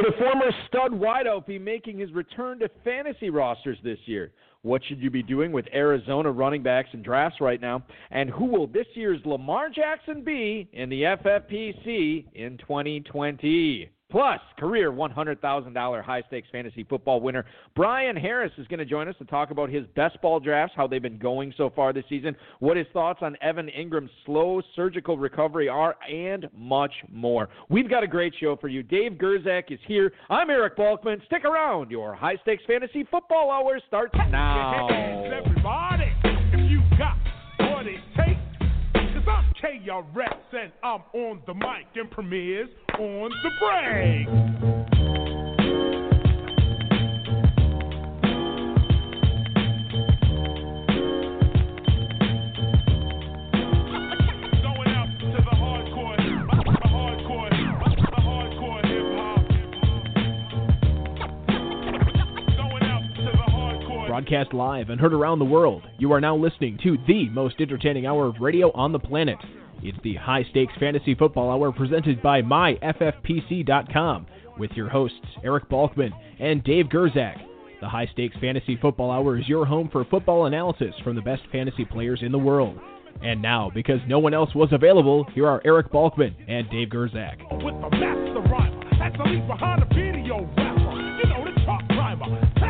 Could a former stud wideout be making his return to fantasy rosters this year? What should you be doing with Arizona running backs and drafts right now? And who will this year's Lamar Jackson be in the FFPC in 2020? Plus, career $100,000 high stakes fantasy football winner Brian Harris is going to join us to talk about his best ball drafts, how they've been going so far this season, what his thoughts on Evan Engram's slow surgical recovery are, and much more. We've got a great show for you. Dave Gerczak is here. I'm Eric Balkman. Stick around. Your high stakes fantasy football hour starts now. Everybody, if you got what it takes. KRS and I'm on the mic and premieres on the break. Broadcast live and heard around the world, you are now listening to the most entertaining hour of radio on the planet. It's the High Stakes Fantasy Football Hour presented by MyFFPC.com with your hosts Eric Balkman and Dave Gerczak. The High Stakes Fantasy Football Hour is your home for football analysis from the best fantasy players in the world. And now, because no one else was available, here are Eric Balkman and Dave Gerczak. with the master rhymer. That's the lead behind the video rapper. You know the driver.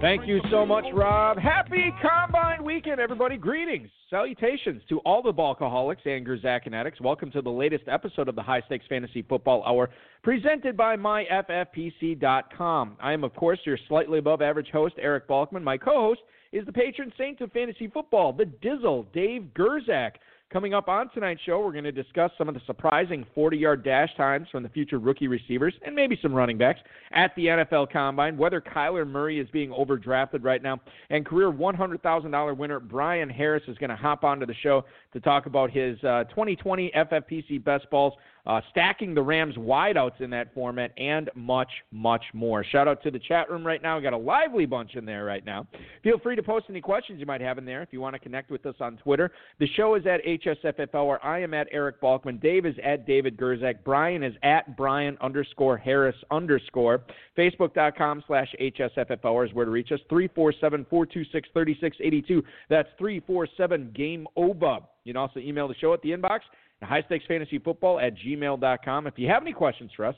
Thank you so much, Rob. Happy Combine Weekend, everybody. Greetings, salutations to all the Balkaholics and Gerczak addicts. Welcome to the latest episode of the High Stakes Fantasy Football Hour, presented by MyFFPC.com. I am, of course, your slightly above average host, Eric Balkman. My co host is the patron saint of fantasy football, the Dizzle, Dave Gerczak. Coming up on tonight's show, we're going to discuss some of the surprising 40 yard dash times from the future rookie receivers and maybe some running backs at the NFL Combine, whether Kyler Murray is being overdrafted right now, and career $100,000 winner Brian Harris is going to hop onto the show to talk about his uh, 2020 FFPC best balls. Uh, stacking the Rams wideouts in that format, and much, much more. Shout out to the chat room right now. We got a lively bunch in there right now. Feel free to post any questions you might have in there if you want to connect with us on Twitter. The show is at HSFF Hour. I am at Eric Balkman. Dave is at David Gerczak. Brian is at Brian underscore Harris underscore. Facebook.com slash HSFF Hour is where to reach us. 347 426 3682. That's 347 Game Over. You can also email the show at the inbox high stakes fantasy football at gmail.com. If you have any questions for us,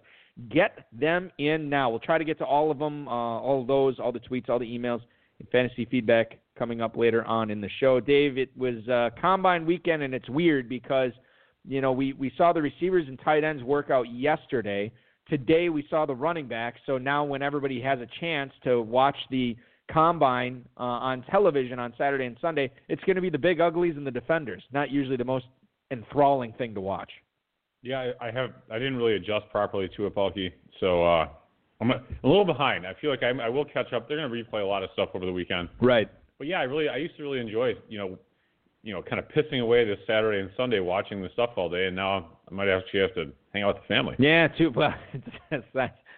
get them in now. We'll try to get to all of them, uh, all of those, all the tweets, all the emails, and fantasy feedback coming up later on in the show. Dave, it was uh, combine weekend, and it's weird because you know we we saw the receivers and tight ends work out yesterday. Today we saw the running backs. So now when everybody has a chance to watch the combine uh, on television on Saturday and Sunday, it's going to be the big uglies and the defenders. Not usually the most enthralling thing to watch. Yeah, I I have. I didn't really adjust properly to it, Bulky. So uh, I'm a, a little behind. I feel like I'm, I will catch up. They're going to replay a lot of stuff over the weekend. Right. But yeah, I really, I used to really enjoy, you know, you know, kind of pissing away this Saturday and Sunday watching the stuff all day, and now I might actually have to hang out with the family. Yeah, too. Well,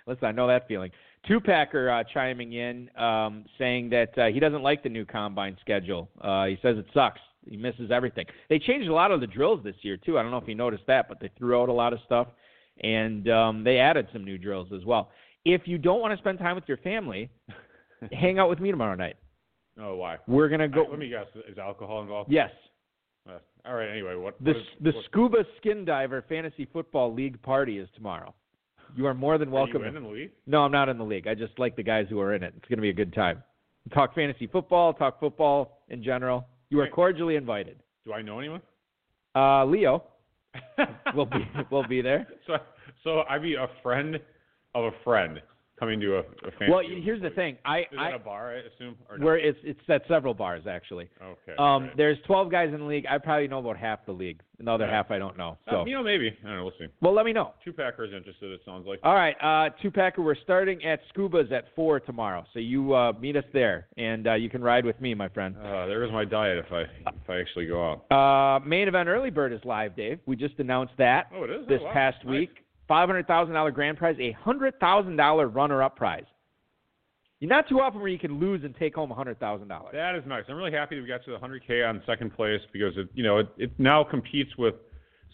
listen, I know that feeling. Two Packer uh, chiming in, um, saying that uh, he doesn't like the new combine schedule. Uh, he says it sucks. He misses everything. They changed a lot of the drills this year too. I don't know if you noticed that, but they threw out a lot of stuff, and um, they added some new drills as well. If you don't want to spend time with your family, hang out with me tomorrow night. Oh, why? We're gonna go. Uh, let me guess. Is alcohol involved? Yes, Uh, all right. Anyway, what? the what is, the what, Scuba Skin Diver Fantasy Football League party is tomorrow. You are more than are welcome. you in, in the league? No, I'm not in the league. I just like the guys who are in it. It's going to be a good time. Talk fantasy football, talk football in general. You are cordially invited. Do I know anyone? Uh, Leo will be will be there. So, so I'd be a friend of a friend coming to a, a fantasy. Well, here's the thing. I Is I that a bar? I assume. No? where it's it's at several bars actually. Okay. Um, right. there's 12 guys in the league. I probably know about half the league. The other Yeah. half I don't know. Uh, So, you know, maybe. I don't know. We'll see. well, let me know. Two Packers interested. It sounds like. All right, uh, two packer. We're starting at Scuba's at four tomorrow. So you uh, meet us there, and uh, you can ride with me, my friend. Uh, there goes my diet if I if I actually go out. Uh, main event early bird is live, Dave. We just announced that Oh, it is. this oh, wow. past Nice. week. Five hundred thousand dollar grand prize, a hundred thousand dollar runner up prize. not too often where you can lose and take home a hundred thousand dollars. That is nice. I'm really happy that we got to the 100K on second place because it, you know, it, it now competes with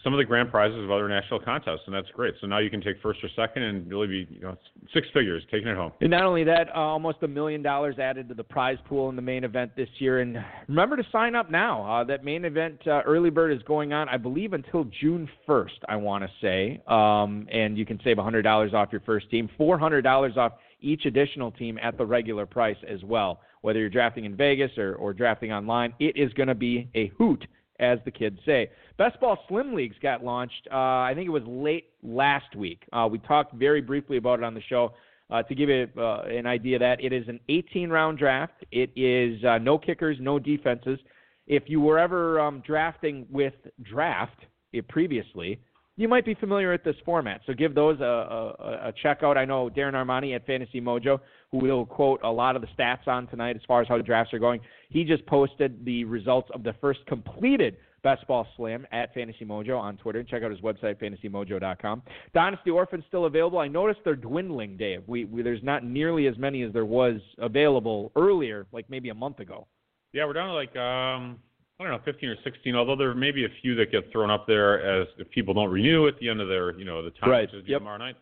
some of the grand prizes of other national contests, and that's great. So now you can take first or second and really be, you know, six figures taking it home. And not only that, uh, almost a million dollars added to the prize pool in the main event this year. And remember to sign up now. Uh, that main event uh, early bird is going on, I believe, until June 1st. I want to say, um, and you can save $100 off your first team, $400 off each additional team at the regular price as well. Whether you're drafting in Vegas or, or drafting online, it is going to be a hoot as the kids say. Best Ball Slim Leagues got launched, uh, I think it was late last week. Uh, we talked very briefly about it on the show. Uh, to give you uh, an idea that it is an 18 round draft. It is uh, no kickers, no defenses. If you were ever um, drafting with draft it previously, you might be familiar with this format. So give those a, a, a check out. I know Darren Armani at Fantasy Mojo, who will quote a lot of the stats on tonight as far as how the drafts are going. He just posted the results of the first completed Best Ball Slim at Fantasy Mojo on Twitter. Check out his website, fantasymojo.com. Dynasty Orphans still available. I noticed they're dwindling, Dave. We, we, there's not nearly as many as there was available earlier, like maybe a month ago. Yeah, we're down to like um, I don't know, 15 or 16. Although there may be a few that get thrown up there as if people don't renew at the end of their, you know, the time right. which is yep. tomorrow night.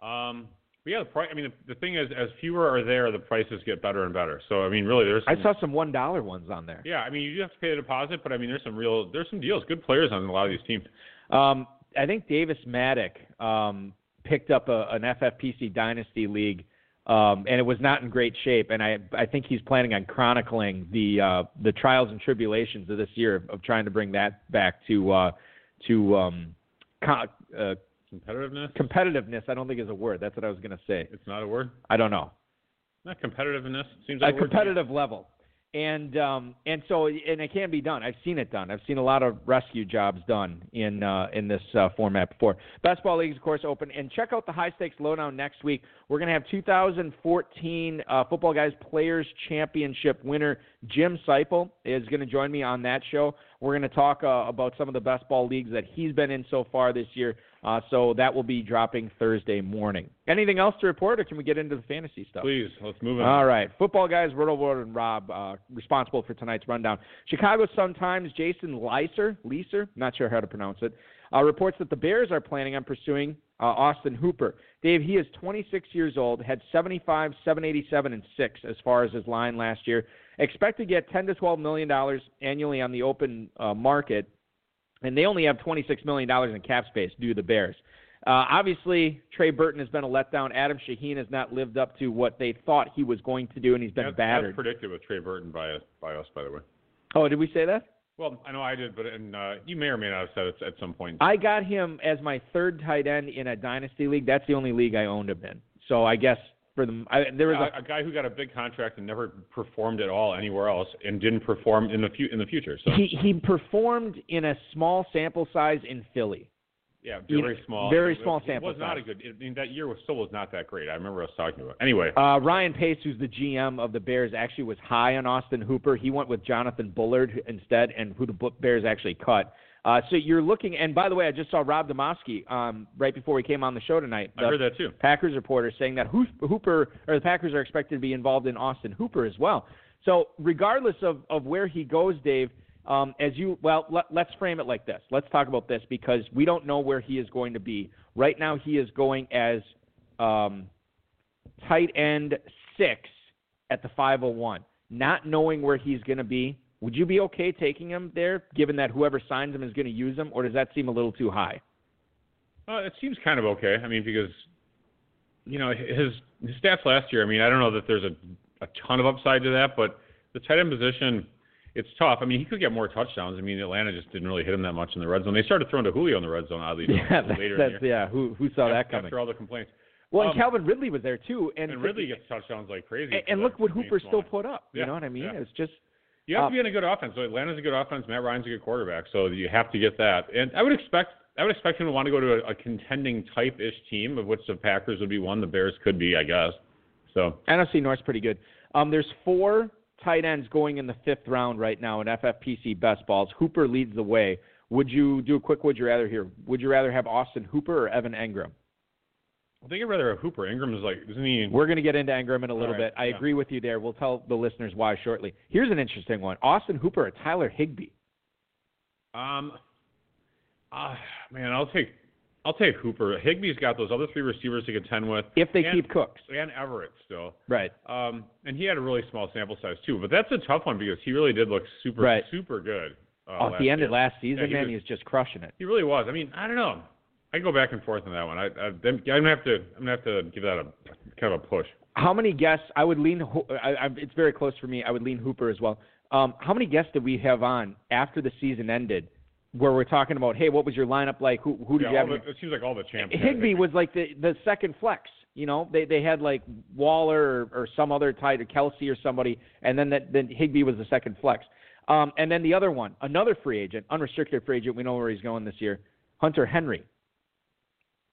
Um, but yeah, the price. I mean, the, the thing is, as fewer are there, the prices get better and better. So I mean, really, there's. Some, I saw some one dollar ones on there. Yeah, I mean, you do have to pay a deposit, but I mean, there's some real, there's some deals, good players on a lot of these teams. Um, I think Davis Mattek um, picked up a, an FFPC Dynasty League um, and it was not in great shape. And I I think he's planning on chronicling the uh, the trials and tribulations of this year of, of trying to bring that back to uh, to um, co- uh, competitiveness. Competitiveness, I don't think is a word. That's what I was going to say. It's not a word. I don't know. Not competitiveness. Seems like a, a competitive level and um, and so and it can be done. I've seen it done. I've seen a lot of rescue jobs done in uh, in this uh, format before. Best ball leagues, of course, open. And check out the high stakes lowdown next week. We're going to have 2014 uh, Football Guys Players Championship winner Jim Seipel is going to join me on that show. We're going to talk uh, about some of the best ball leagues that he's been in so far this year. Uh, so that will be dropping Thursday morning. Anything else to report, or can we get into the fantasy stuff? Please, let's move on. All right. Football guys, Riddle Ward and Rob, uh, responsible for tonight's rundown. Chicago Sun-Times, Jason Lieser, Lieser, not sure how to pronounce it, uh, reports that the Bears are planning on pursuing uh, Austin Hooper. Dave, he is 26 years old, had 75, 787, and 6 as far as his line last year. Expect to get 10 to 12 million dollars annually on the open uh, market and they only have $26 million in cap space due to the Bears. Uh, obviously, Trey Burton has been a letdown. Adam Shaheen has not lived up to what they thought he was going to do, and he's been that's, battered. That's predicted with Trey Burton by us, by us, by the way. Oh, did we say that? Well, I know I did, but and, uh, you may or may not have said it at some point. I got him as my third tight end in a dynasty league. That's the only league I owned him in. So I guess for them. I, there was a, a, guy who got a big contract and never performed at all anywhere else, and didn't perform in the fu- in the future. So he he performed in a small sample size in Philly. Yeah, very small. Very it, small it, sample. It was not a good. I mean, that year was still was not that great. I remember us talking about. It. Anyway, uh, Ryan Pace, who's the GM of the Bears, actually was high on Austin Hooper. He went with Jonathan Bullard instead, and who the Bears actually cut. Uh, so you're looking, and by the way, I just saw Rob Demovsky um, right before we came on the show tonight. I heard that too. Packers reporter saying that Hooper or the Packers are expected to be involved in Austin Hooper as well. So regardless of, of where he goes, Dave, um, as you well, let, let's frame it like this. Let's talk about this because we don't know where he is going to be. Right now, he is going as um, tight end six at the 501, not knowing where he's going to be would you be okay taking him there, given that whoever signs him is going to use him, or does that seem a little too high? Uh, it seems kind of okay. I mean, because you know his his stats last year. I mean, I don't know that there's a a ton of upside to that, but the tight end position, it's tough. I mean, he could get more touchdowns. I mean, Atlanta just didn't really hit him that much in the red zone. They started throwing to Julio in the red zone, oddly yeah, that's, later that's, in the year. Yeah, who who saw after, that coming? After all the complaints. Well, um, and Calvin Ridley was there too, and, and Ridley gets touchdowns like crazy. And, and look what Hooper still put up. You yeah, know what I mean? Yeah. It's just you have uh, to be in a good offense. So Atlanta's a good offense. Matt Ryan's a good quarterback. So you have to get that. And I would expect I would expect him to want to go to a, a contending type ish team, of which the Packers would be one. The Bears could be, I guess. So NFC North's pretty good. Um, there's four tight ends going in the fifth round right now in FFPC best balls. Hooper leads the way. Would you do a quick would you rather here? Would you rather have Austin Hooper or Evan Engram? I think I'd rather have Hooper. Engram is like, isn't he? We're going to get into Engram in a little right, bit. I yeah. agree with you there. We'll tell the listeners why shortly. Here's an interesting one: Austin Hooper or Tyler Higbee. Um, uh, man, I'll take I'll take Hooper. Higbee's got those other three receivers to contend with. If they and, keep Cooks, and Everett still. right? Um, and he had a really small sample size too. But that's a tough one because he really did look super Right. super good. Uh, oh, at the end year. of last season, Yeah, he man, was- he was just crushing it. He really was. I mean, I don't know. I go back and forth on that one. I, I I'm gonna have to I'm gonna have to give that a kind of a push. How many guests? I would lean. I, I, it's very close for me. I would lean Hooper as well. Um, how many guests did we have on after the season ended, where we're talking about, hey, what was your lineup like? Who who did Yeah, you have? the, it seems like all the champions. Higby Higbee. was like the the second flex. You know, they they had like Waller or, or some other tight or Kelsey or somebody, and then that then Higbee was the second flex. Um, and then the other one, another free agent, unrestricted free agent. We know where he's going this year. Hunter Henry.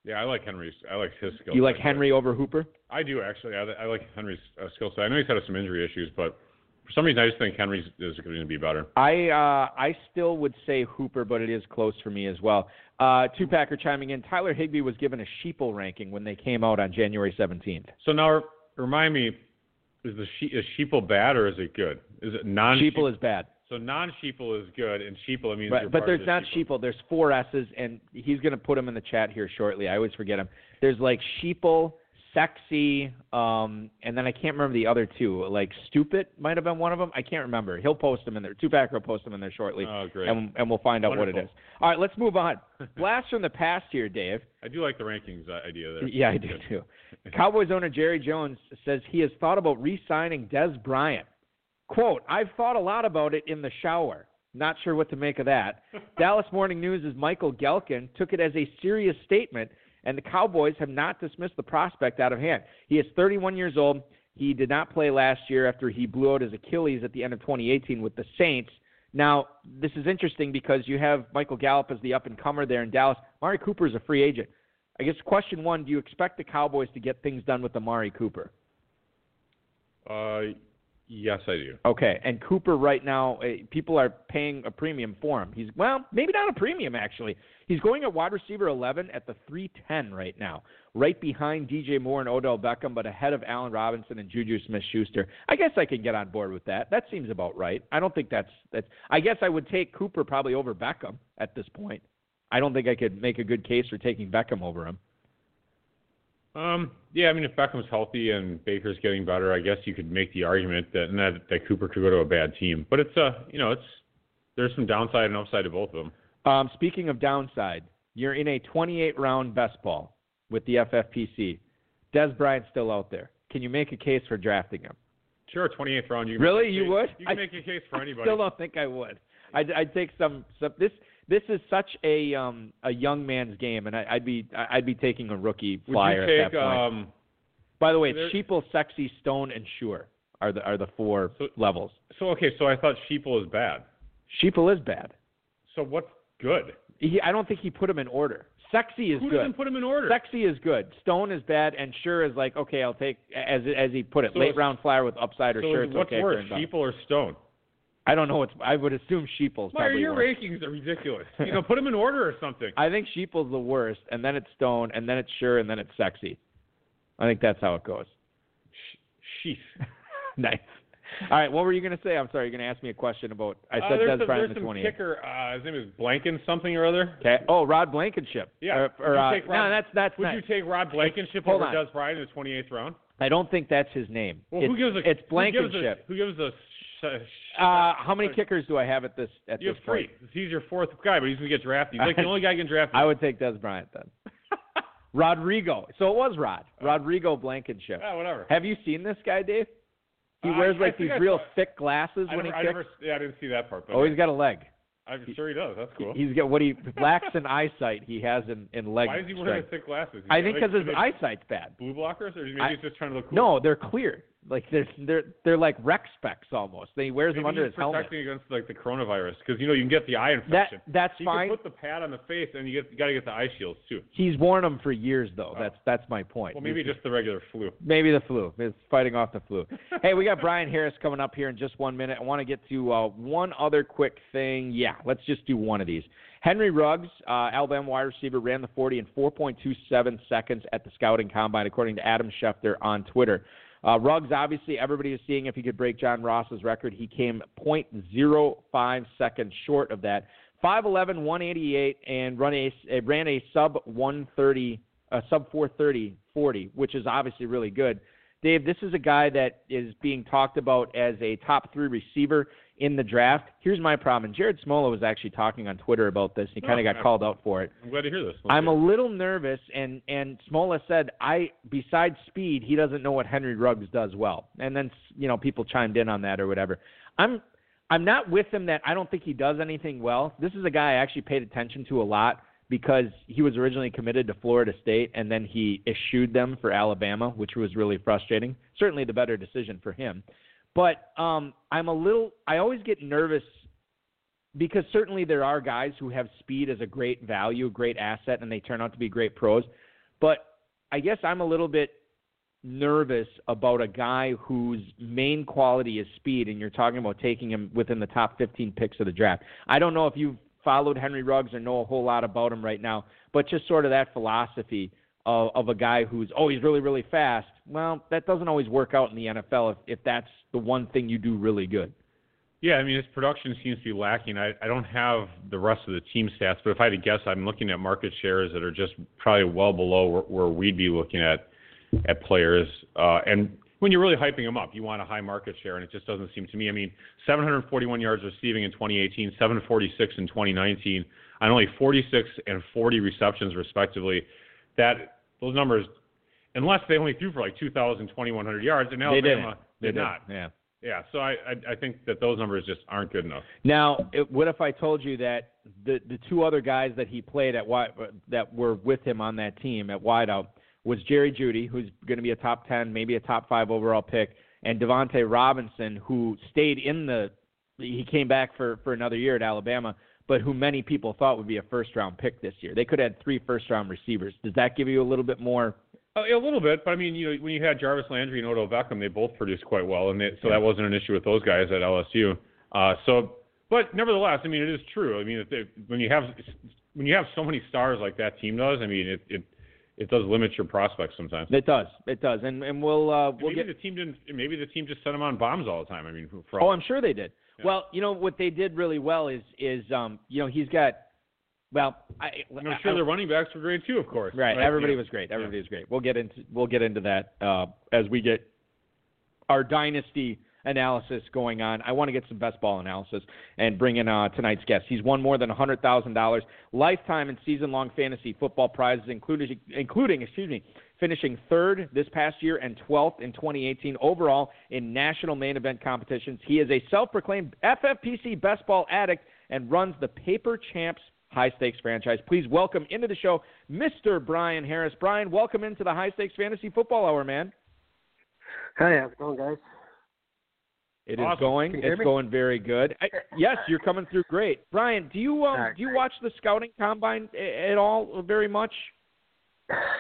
Yeah, I like Henry's. I like his skill. You like. Henry over Hooper? I do actually. I, I like Henry's uh, skill set. I know he's had some injury issues, but for some reason I just think Henry's is going to be better. I uh, I still would say Hooper, but it is close for me as well. Uh, two Packer chiming in. Tyler Higbee was given a sheeple ranking when they came out on January 17th. So now remind me, is the she, is sheeple bad or is it good? Is it non Sheeple is bad. So non sheeple is good, and sheeple I mean. Right, but there's not sheeple. There's four S's, and he's going to put them in the chat here shortly. I always forget them. There's like sheeple, sexy, um, and then I can't remember the other two. Like stupid might have been one of them. I can't remember. He'll post them in there. Two Packer will post them in there shortly, Oh, great. and and we'll find out what it is. All right, let's move on. Blast from the past here, Dave. I do like the rankings idea there. Yeah, I do too. Cowboys owner Jerry Jones says he has thought about re-signing Dez Bryant. "Quote: I've thought a lot about it in the shower. Not sure what to make of that." Dallas Morning News' Michael Gehlken took it as a serious statement, and the Cowboys have not dismissed the prospect out of hand. He is 31 years old. He did not play last year after he blew out his Achilles at the end of 2018 with the Saints. Now, this is interesting because you have Michael Gallup as the up and comer there in Dallas. Mari Cooper is a free agent. I guess question one: Do you expect the Cowboys to get things done with Amari Cooper? Uh, yes, I do. Okay, and Cooper right now, uh, people are paying a premium for him. He's well, maybe not a premium actually. He's going at wide receiver 11 at the 310 right now, right behind DJ Moore and Odell Beckham, but ahead of Allen Robinson and Juju Smith-Schuster. I guess I can get on board with that. That seems about right. I don't think that's that's. I guess I would take Cooper probably over Beckham at this point. I don't think I could make a good case for taking Beckham over him. Um, yeah, I mean, if Beckham's healthy and Baker's getting better, I guess you could make the argument that that, that Cooper could go to a bad team. But it's uh, you know, it's there's some downside and upside to both of them. Um, speaking of downside, you're in a 28 round best ball with the FFPC. Dez Bryant's still out there. Can you make a case for drafting him? Sure, 28th round. You Really? You case- would? You can I make a case for anybody. I Still don't think I would. I'd, I'd take some, some. This this is such a um a young man's game, and I, I'd be I'd be taking a rookie flyer you at that point. um? By the way, it's Sheeple, Sexy, Stone, and Sure are the are the four So- levels. So okay, so I thought Sheeple is bad. Sheeple is bad. So what's good? He, I don't think he put him in order. Sexy is Who good. Who doesn't put him in order? Sexy is good. Stone is bad, and Sure is like okay. I'll take as as he put it, So late round flyer with upside or so Sure. is- what's okay worse, Sheeple or Stone? I don't know what's. I would assume Sheeple's Meyer, your worse. rankings are ridiculous. You know, put them in order or something. I think Sheeple's the worst, and then it's Stone, and then it's Sure, and then it's Sexy. I think that's how it goes. Sheesh. nice. All right, what were you going to say? I'm sorry, you're going to ask me a question about. I Uh, said there's Dez some, Bryant there's the some 28th. kicker. Uh, his name is Blanken something or other. Okay. Oh, Rod Blankenship. Yeah. Or, Would or, you uh, take Rod- no, that's that's Would not. you take Rod Blankenship Hold over on. Dez Bryant in the 28th round? I don't think that's his name. Well, it's, who gives a It's who gives a, Blankenship. who gives a Uh, how many kickers do I have at this at You this have three. point? He's your fourth guy, but he's gonna get drafted. He's like the only guy getting drafted. I would take Dez Bryant then. Rodrigo. So it was Rod. Uh, Rodrigo Blankenship. Yeah, whatever. Have you seen this guy, Dave? He Uh, wears I- like these real thick glasses I when never, he I kicks. never, yeah, I didn't see that part. But Oh, he's got a leg. I'm sure he does. That's cool. He's got what he lacks in eyesight. He has in in leg Why is he wearing thick glasses? He's I think like, because his eyesight's bad. blue blockers, or maybe I- he's just trying to look cool. No, they're clear. Like they're they're they're like rec specs almost. He wears them under his helmet. protecting against like the coronavirus because you know you can get the eye That infection. that's you fine. can put the pad on the face and you get you got to get the eye shields too. He's worn them for years though. Oh. That's that's my point. Well, maybe just the regular flu. Maybe the flu. It's fighting off the flu. hey, we got Brian Harris coming up here in just one minute. I want to get to uh, one other quick thing. Yeah, let's just do one of these. Henry Ruggs, uh, Alabama wide receiver, ran the 40 in 4.27 seconds at the scouting combine, according to Adam Schefter on Twitter. Uh, Ruggs, obviously, everybody is seeing if he could break John Ross's record. He came 0.05 seconds short of that. 5'11", 188, and run a, ran a sub 130, uh, sub 430 40, which is obviously really good. Dave, this is a guy that is being talked about as a top three receiver in the draft. Here's my problem. And Jared Smola was actually talking on Twitter about this. He kind of Oh, got yeah. called out for it. I'm glad to hear this. I'm a little nervous, and and Smola said, I besides speed, he doesn't know what Henry Ruggs does well. And then you know people chimed in on that or whatever. I'm I'm not with him that I don't think he does anything well. This is a guy I actually paid attention to a lot because he was originally committed to Florida State and then he eschewed them for Alabama, which was really frustrating. Certainly the better decision for him. But um, I'm a little. I always get nervous because certainly there are guys who have speed as a great value, a great asset, and they turn out to be great pros. But I guess I'm a little bit nervous about a guy whose main quality is speed, and you're talking about taking him within the top 15 picks of the draft. I don't know if you've followed Henry Ruggs or know a whole lot about him right now, but just sort of that philosophy of, of a guy who's oh he's really really fast. Well, that doesn't always work out in the NFL if if that's the one thing you do really good. Yeah, I mean his production seems to be lacking. I, I don't have the rest of the team stats, but if I had to guess, I'm looking at market shares that are just probably well below where, where we'd be looking at at players. Uh, and when you're really hyping them up, you want a high market share, and it just doesn't seem to me. I mean, 741 yards receiving in 2018, 746 in 2019, on only 46 and 40 receptions respectively. That those numbers, unless they only threw for like 2,000, 2,100 yards, and they Alabama did. did They not. Yeah. Yeah, so I, I I think that those numbers just aren't good enough. Now, it, what if I told you that the the two other guys that he played at wide, that were with him on that team at wideout was Jerry Jeudy, who's going to be a top ten, maybe a top five overall pick, and Devontae Robinson, who stayed in the he came back for for another year at Alabama, but who many people thought would be a first round pick this year. They could have had three first round receivers. Does that give you a little bit more? Uh, a little bit, but I mean, you know, when you had Jarvis Landry and Odell Beckham, they both produced quite well, and they, so that wasn't an issue with those guys at LSU. Uh, so, but nevertheless, I mean, it is true. I mean, if they, when you have when you have so many stars like that team does, I mean, it it it does limit your prospects sometimes. It does, it does, and and we'll uh, we'll maybe get. the team didn't. Maybe the team just sent them on bombs all the time. I mean, for Oh, I'm sure they did. Yeah. Well, you know what they did really well is is um you know he's got well I I'm sure I- the running backs were great too, of course. right, everybody Yeah. was great everybody was great. We'll get into we'll get into that uh, as we get our dynasty analysis going on. I want to get some best ball analysis and bring in uh, tonight's guest. He's won more than a $100,000 lifetime and season-long fantasy football prizes, including, including, excuse me, finishing third this past year and 12th in 2018 overall in national main event competitions. He is a self-proclaimed FFPC best ball addict and runs the Paper Champs high stakes franchise. Please welcome into the show Mr. Brian Harris. Brian, welcome into the high stakes fantasy football hour, man. Hi, how's it going, guys? It is Awesome. going. Can you hear It's me? going very good. I, yes, you're coming through great. Brian, do you um, Alright, do you great. watch the scouting combine at all very much?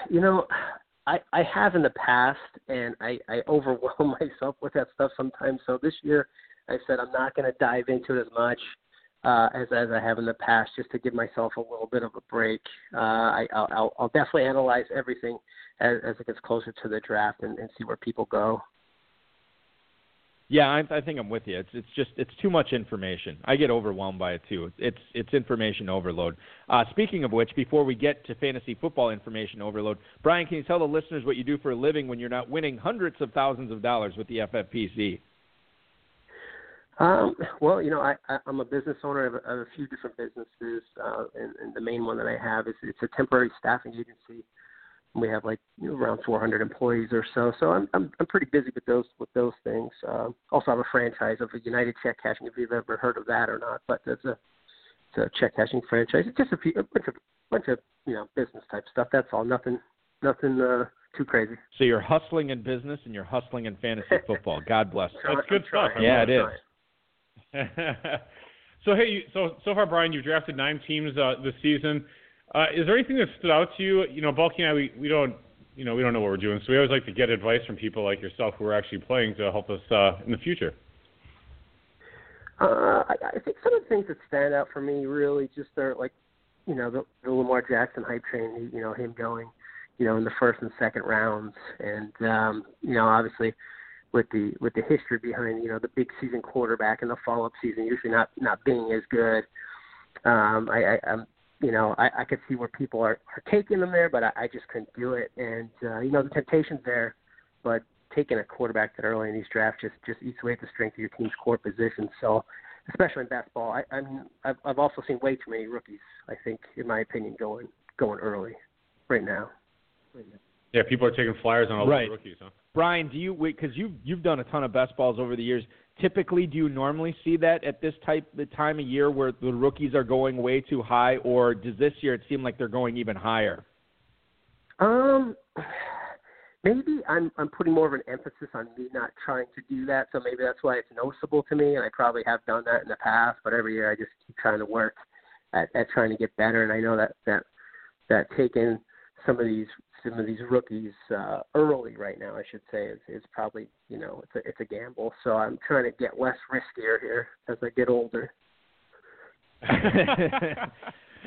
You know, I I have in the past, and I I overwhelm myself with that stuff sometimes. So this year, I said I'm not going to dive into it as much uh, as as I have in the past, just to give myself a little bit of a break. Uh, I I'll, I'll definitely analyze everything as, as it gets closer to the draft and, and see where people go. Yeah, I, I think I'm with you. It's it's just it's too much information. I get overwhelmed by it too. It's it's information overload. Uh, speaking of which, before we get to fantasy football information overload, Brian, can you tell the listeners what you do for a living when you're not winning hundreds of thousands of dollars with the FFPC? Um, well, you know, I, I, I'm a business owner of a, of a few different businesses, uh, and, and the main one that I have is it's a temporary staffing agency. We have like you know, around 400 employees or so, so I'm I'm, I'm pretty busy with those with those things. Um, also, I have a franchise of a United Check Cashing. If you've ever heard of that or not, but it's a it's a check cashing franchise. It's just a, few, a bunch of bunch of you know business type stuff. That's all. Nothing nothing uh, too crazy. So you're hustling in business and you're hustling in fantasy football. God bless. That's good stuff. Yeah, it is. so hey, you, so so far, Brian, you've drafted nine teams uh, this season. Uh, is there anything that stood out to you? You know, Bulky and I, we, we don't, you know, we don't know what we're doing, so we always like to get advice from people like yourself who are actually playing to help us uh, in the future. Uh, I, I think some of the things that stand out for me really just are like, you know, the, the Lamar Jackson hype train. You know, him going, you know, in the first and second rounds, and um, you know, obviously with the with the history behind you know the big season quarterback and the follow up season usually not not being as good. Um, I, I I'm you know I, I could see where people are are taking them there, but I, I just couldn't do it. And uh, you know the temptation's there, but taking a quarterback that early in these drafts just just eats away at the strength of your team's core position. So especially in best ball, I, I mean I've I've also seen way too many rookies. I think in my opinion going going early right now. Right now. Yeah, people are taking flyers on all right. the rookies, huh? Brian, do you because you've you've done a ton of best balls over the years? Typically, do you normally see that at this type the time of year where the rookies are going way too high, or does this year it seem like they're going even higher? Um, maybe I'm I'm putting more of an emphasis on me not trying to do that, so maybe that's why it's noticeable to me, and I probably have done that in the past. But every year I just keep trying to work at, at trying to get better, and I know that that that taking some of these some of these rookies uh, early right now, I should say, is, is probably you know it's a it's a gamble. So I'm trying to get less riskier here as I get older.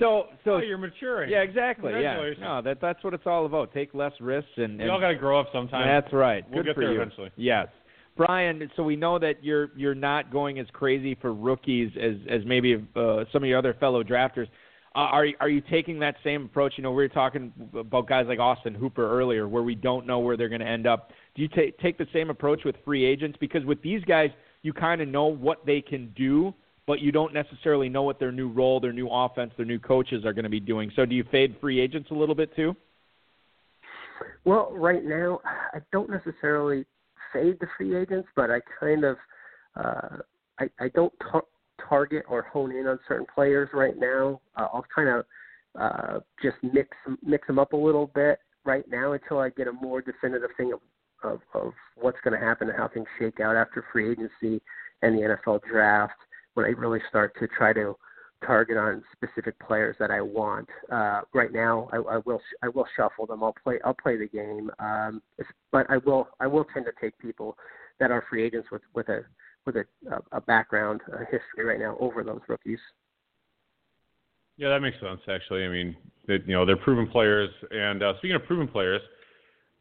so so oh, you're maturing. Yeah, exactly. Yeah, no, that that's what it's all about. Take less risks and, and we all got to grow up sometime. That's right. We'll Good get for there you. eventually. Yes. Brian, so we know that you're you're not going as crazy for rookies as as maybe uh, some of your other fellow drafters. Uh, are are you taking that same approach? You know, we were talking about guys like Austin Hooper earlier, where we don't know where they're going to end up. Do you take take the same approach with free agents? Because with these guys, you kind of know what they can do, but you don't necessarily know what their new role, their new offense, their new coaches are going to be doing. So, do you fade free agents a little bit too? Well, right now, I don't necessarily fade the free agents, but I kind of uh, I, I don't talk target or hone in on certain players right now. Uh, I'll kind of uh, just mix mix them up a little bit right now until I get a more definitive thing of of, of what's going to happen and how things shake out after free agency and the NFL draft. When I really start to try to target on specific players that I want. Uh, right now, I, I will I will shuffle them. I'll play I'll play the game, um, but I will I will tend to take people that are free agents with with a with a, a background, a history right now over those rookies. Yeah, that makes sense. Actually, I mean, you know, they're proven players. And uh, speaking of proven players,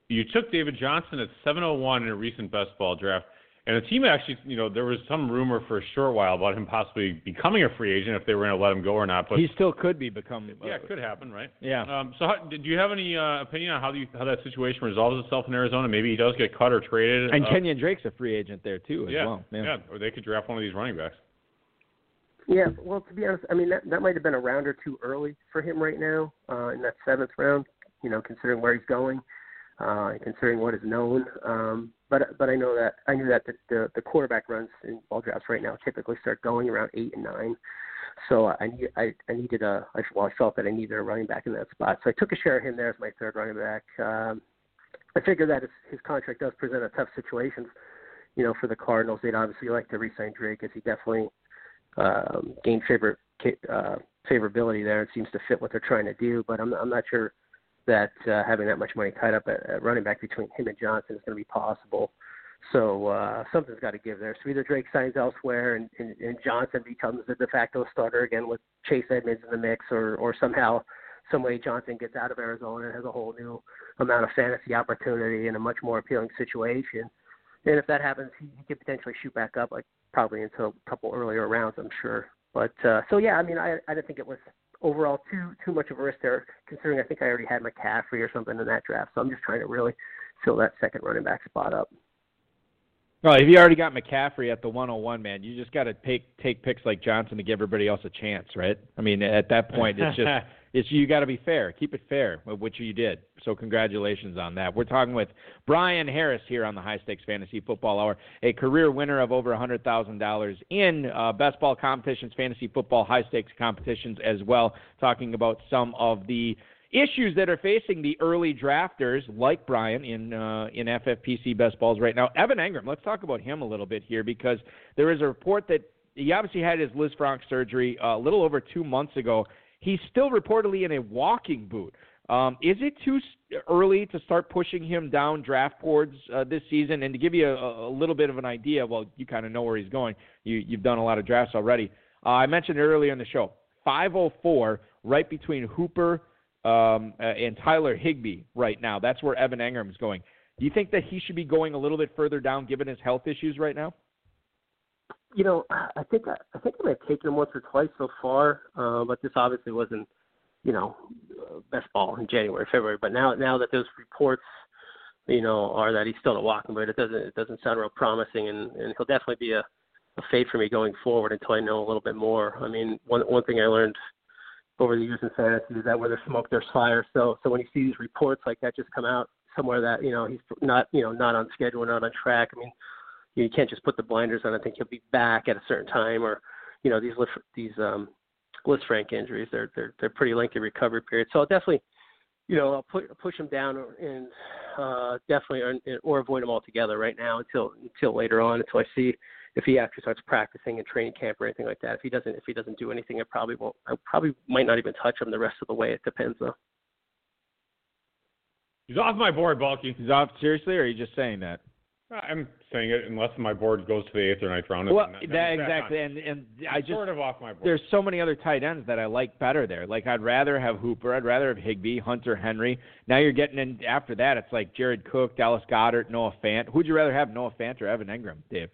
you took David Johnson at 701 in a recent best ball draft. And the team actually, you know, there was some rumor for a short while about him possibly becoming a free agent if they were going to let him go or not. But he still could be become. Uh, yeah, it could happen, right? Yeah. Um, so, how, did you have any uh, opinion on how you, how that situation resolves itself in Arizona? Maybe he does get cut or traded. And uh, Kenyon Drake's a free agent there too, as yeah, well. Yeah. yeah, or they could draft one of these running backs. Yeah, well, to be honest, I mean that that might have been a round or two early for him right now uh, in that seventh round. You know, considering where he's going uh, considering what is known. Um, but but I know that I knew that the, the the quarterback runs in ball drafts right now typically start going around eight and nine. So I need I, I needed a I, well I felt that I needed a running back in that spot. So I took a share of him there as my third running back. Um, I figured that his, his contract does present a tough situation, you know, for the Cardinals. They'd obviously like to re-sign Drake as he definitely um, gained favor uh, favorability there. It seems to fit what they're trying to do, but I'm I'm not sure that uh, having that much money tied up at, at running back between him and Johnson is going to be possible. So uh, something's got to give there. So either Drake signs elsewhere and, and, and Johnson becomes the de facto starter again with Chase Edmonds in the mix, or or somehow, some way Johnson gets out of Arizona and has a whole new amount of fantasy opportunity and a much more appealing situation. And if that happens, he, he could potentially shoot back up, like probably into a couple earlier rounds, I'm sure. But uh, so yeah, I mean, I I didn't think it was overall too too much of a risk there, considering I think I already had McCaffrey or something in that draft. So I'm just trying to really fill that second running back spot up. Well, if you already got McCaffrey at the 101, man, you just got to take take picks like Johnson to give everybody else a chance, right? I mean, at that point, it's just it's you got to be fair, keep it fair, which you did. So congratulations on that. We're talking with Brian Harris here on the High Stakes Fantasy Football Hour, a career winner of over $100,000 in uh, best ball competitions, fantasy football high stakes competitions as well. Talking about some of the issues that are facing the early drafters like Brian in uh, in FFPC best balls right now. Evan Engram, let's talk about him a little bit here because there is a report that he obviously had his Liz Lisfranc surgery uh, a little over two months ago. He's still reportedly in a walking boot. Um, is it too early to start pushing him down draft boards uh, this season? And to give you a, a little bit of an idea, well, you kind of know where he's going. You, you've done a lot of drafts already. Uh, I mentioned earlier in the show, 504, right between Hooper um, uh, and Tyler Higbee right now. That's where Evan Engram is going. Do you think that he should be going a little bit further down given his health issues right now? You know, I think I, I think I may have taken him once or twice so far, uh, but this obviously wasn't, you know, uh, best ball in January, February. But now, now that those reports, you know, are that he's still not walking, but it doesn't it doesn't sound real promising, and and he'll definitely be a, a fade for me going forward until I know a little bit more. I mean, one one thing I learned over the years in fantasy is that where there's smoke, there's fire. So so when you see these reports like that just come out somewhere that you know he's not you know not on schedule, not on track. I mean, you can't just put the blinders on. I think he'll be back at a certain time, or you know these these um Lisfranc injuries they're they're they're pretty lengthy recovery periods. So I'll definitely you know I'll put push him down and uh definitely or, or avoid him altogether right now until until later on until I see if he actually starts practicing in training camp or anything like that. If he doesn't, if he doesn't do anything, I probably won't. I probably might not even touch him the rest of the way. It depends though. He's off my board, Balky. He's off seriously, or are you just saying that? I'm saying it unless my board goes to the eighth or ninth round. Well, that, that exactly, and and I just sort of off my board. There's so many other tight ends that I like better there. Like I'd rather have Hooper, I'd rather have Higbee, Hunter Henry. Now you're getting in after that. It's like Jared Cook, Dallas Goedert, Noah Fant. Who'd you rather have, Noah Fant or Evan Engram, Dave?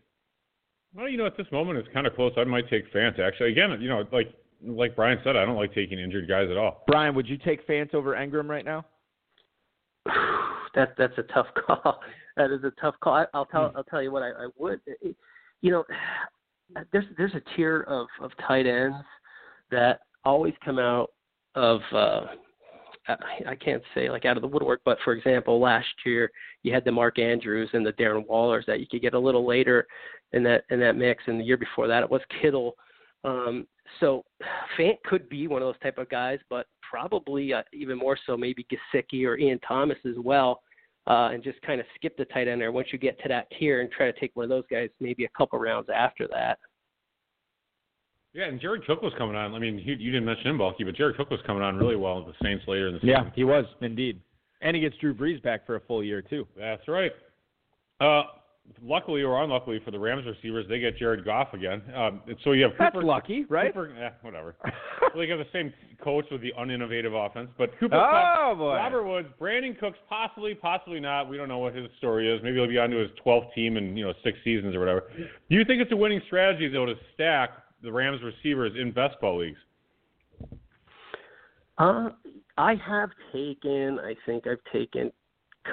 Well, you know, at this moment it's kind of close. I might take Fant actually. Again, you know, like like Brian said, I don't like taking injured guys at all. Brian, would you take Fant over Engram right now? that that's a tough call. That is a tough call. I, I'll tell I'll tell you what I, I would. It, you know, there's there's a tier of of tight ends that always come out of. uh I can't say like out of the woodwork, but for example, last year you had the Mark Andrews and the Darren Wallers that you could get a little later in that in that mix, and the year before that it was Kittle. Um, so Fant could be one of those type of guys, but probably uh, even more so maybe Gesicki or Ian Thomas as well, uh, and just kind of skip the tight end there once you get to that tier and try to take one of those guys maybe a couple rounds after that. Yeah, and Jared Cook was coming on. I mean, you, you didn't mention him, Balky, but Jared Cook was coming on really well with the Saints later in the season. Yeah, he was indeed, and he gets Drew Brees back for a full year too. That's right. Uh, luckily or unluckily for the Rams receivers, they get Jared Goff again. Um, so you have Cooper, That's lucky, right? Cooper, eh, whatever. well, they got the same coach with the uninnovative offense, but Cooper, oh, Kupp, boy. Robert Woods, Brandin Cooks, possibly, possibly not. We don't know what his story is. Maybe he'll be on to his 12th team in you know six seasons or whatever. Do you think it's a winning strategy though to stack the Rams receivers in best ball leagues? Uh, I have taken. I think I've taken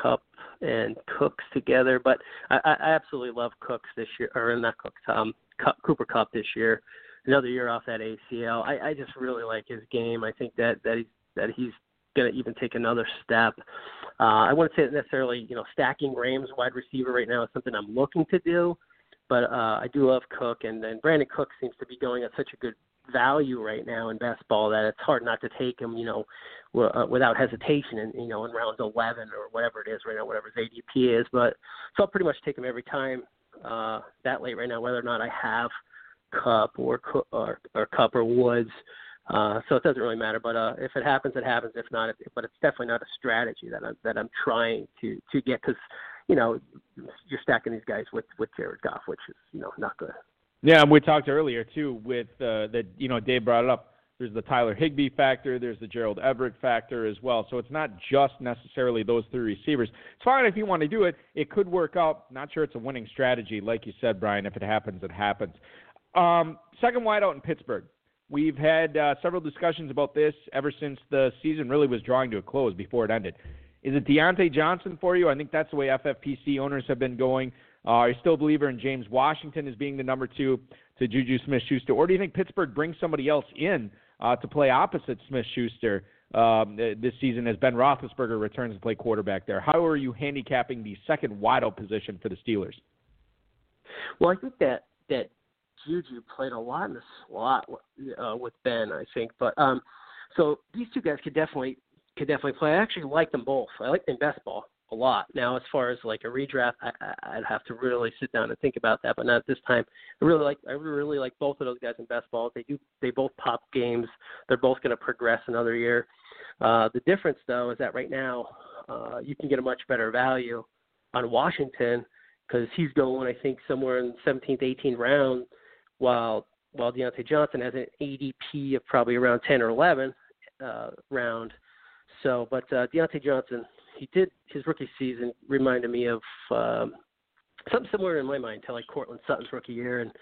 Kupp and Cooks together, but I, I absolutely love Cooks this year, or not Cooks, um, Kupp, Cooper Kupp this year. Another year off that ACL. I, I just really like his game. I think that that he's that he's going to even take another step. Uh, I wouldn't say necessarily, you know, stacking Rams wide receiver right now is something I'm looking to do, but uh, I do love Cook, and then Brandin Cook seems to be going at such a good value right now in best ball that it's hard not to take him, you know, w- uh, without hesitation, and you know, in rounds 11 or whatever it is right now, whatever his ADP is. But so I'll pretty much take him every time uh, that late right now, whether or not I have Kupp or or, or Kupp or Woods. Uh, so it doesn't really matter. But uh, if it happens, it happens. If not, it, but it's definitely not a strategy that I'm that I'm trying to to get because you know you're stacking these guys with with Jared Goff, which is you know not good. Yeah, and we talked earlier too with uh, that. You know, Dave brought it up. There's the Tyler Higbee factor. There's the Gerald Everett factor as well. So it's not just necessarily those three receivers. It's fine if you want to do it. It could work out. Not sure it's a winning strategy, like you said, Brian. If it happens, it happens. Um, second wideout in Pittsburgh. We've had uh, several discussions about this ever since the season really was drawing to a close before it ended. Is it Diontae Johnson for you? I think that's the way FFPC owners have been going. Uh, are you still a believer in James Washington as being the number two to Juju Smith Schuster? Or do you think Pittsburgh brings somebody else in uh, to play opposite Smith Schuster um, this season as Ben Roethlisberger returns to play quarterback there? How are you handicapping the second wideout position for the Steelers? Well, I think that that Juju played a lot in the slot uh, with Ben, I think. But um, so these two guys could definitely could definitely play. I actually like them both. I like them best ball a lot. Now, as far as like a redraft, I, I'd have to really sit down and think about that. But not this time. I really like I really like both of those guys in best ball. They do they both pop games. They're both going to progress another year. Uh, the difference though is that right now uh, you can get a much better value on Washington because he's going I think somewhere in 17th, 18th round, while while Diontae Johnson has an ADP of probably around 10 or 11 uh, round. So, but uh, Diontae Johnson he did his rookie season reminded me of um, something similar in my mind to like Courtland Sutton's rookie year, and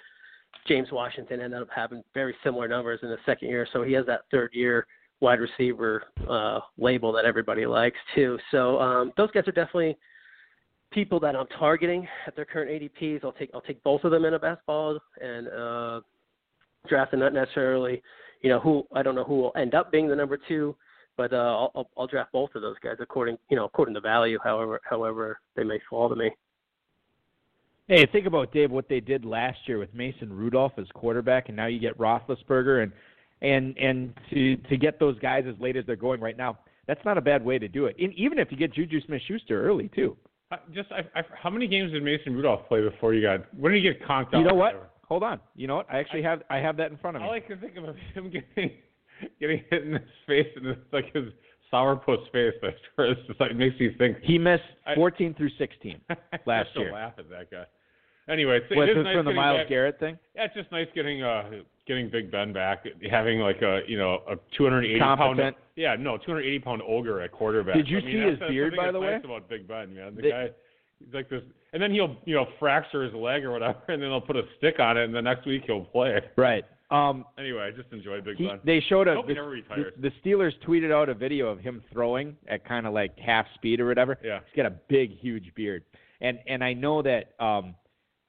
James Washington ended up having very similar numbers in the second year. So he has that third year wide receiver uh, label that everybody likes too. So um, those guys are definitely people that I'm targeting at their current ADPs. I'll take I'll take both of them in a best ball and uh, draft, and not necessarily, you know, who I don't know who will end up being the number two but uh, I'll, I'll, I'll draft both of those guys according you know according to value, however however they may fall to me. Hey, think about Dave what they did last year with Mason Rudolph as quarterback, and now you get Roethlisberger, and and and to to get those guys as late as they're going right now, that's not a bad way to do it. And even if you get Juju Smith-Schuster early too. Uh, just I, I, how many games did Mason Rudolph play before you got? When did he get conked out? You know what? Hold on. You know what? I actually I, have I have that in front of me. All I can think of him getting getting hit in his face and it's like his sourpuss face. That's where it's just like makes you think. He missed 14 I, through 16 last I year. laugh at that guy. Anyway, it's, it this nice from the Myles back. Garrett thing? Yeah, it's just nice getting uh getting Big Ben back, having like a you know a 280 Competent. pound yeah no 280 pound ogre at quarterback. Did you I mean, see his beard by the nice way? About Big Ben, man, the They- guy. He's like this, and then he'll you know fracture his leg or whatever, and then they'll put a stick on it, and the next week he'll play. Right. Um, Anyway, I just enjoyed Big he, Ben. they showed a the, never the, the Steelers tweeted out a video of him throwing at kind of like half speed or whatever. Yeah. He's got a big, huge beard, and and I know that um,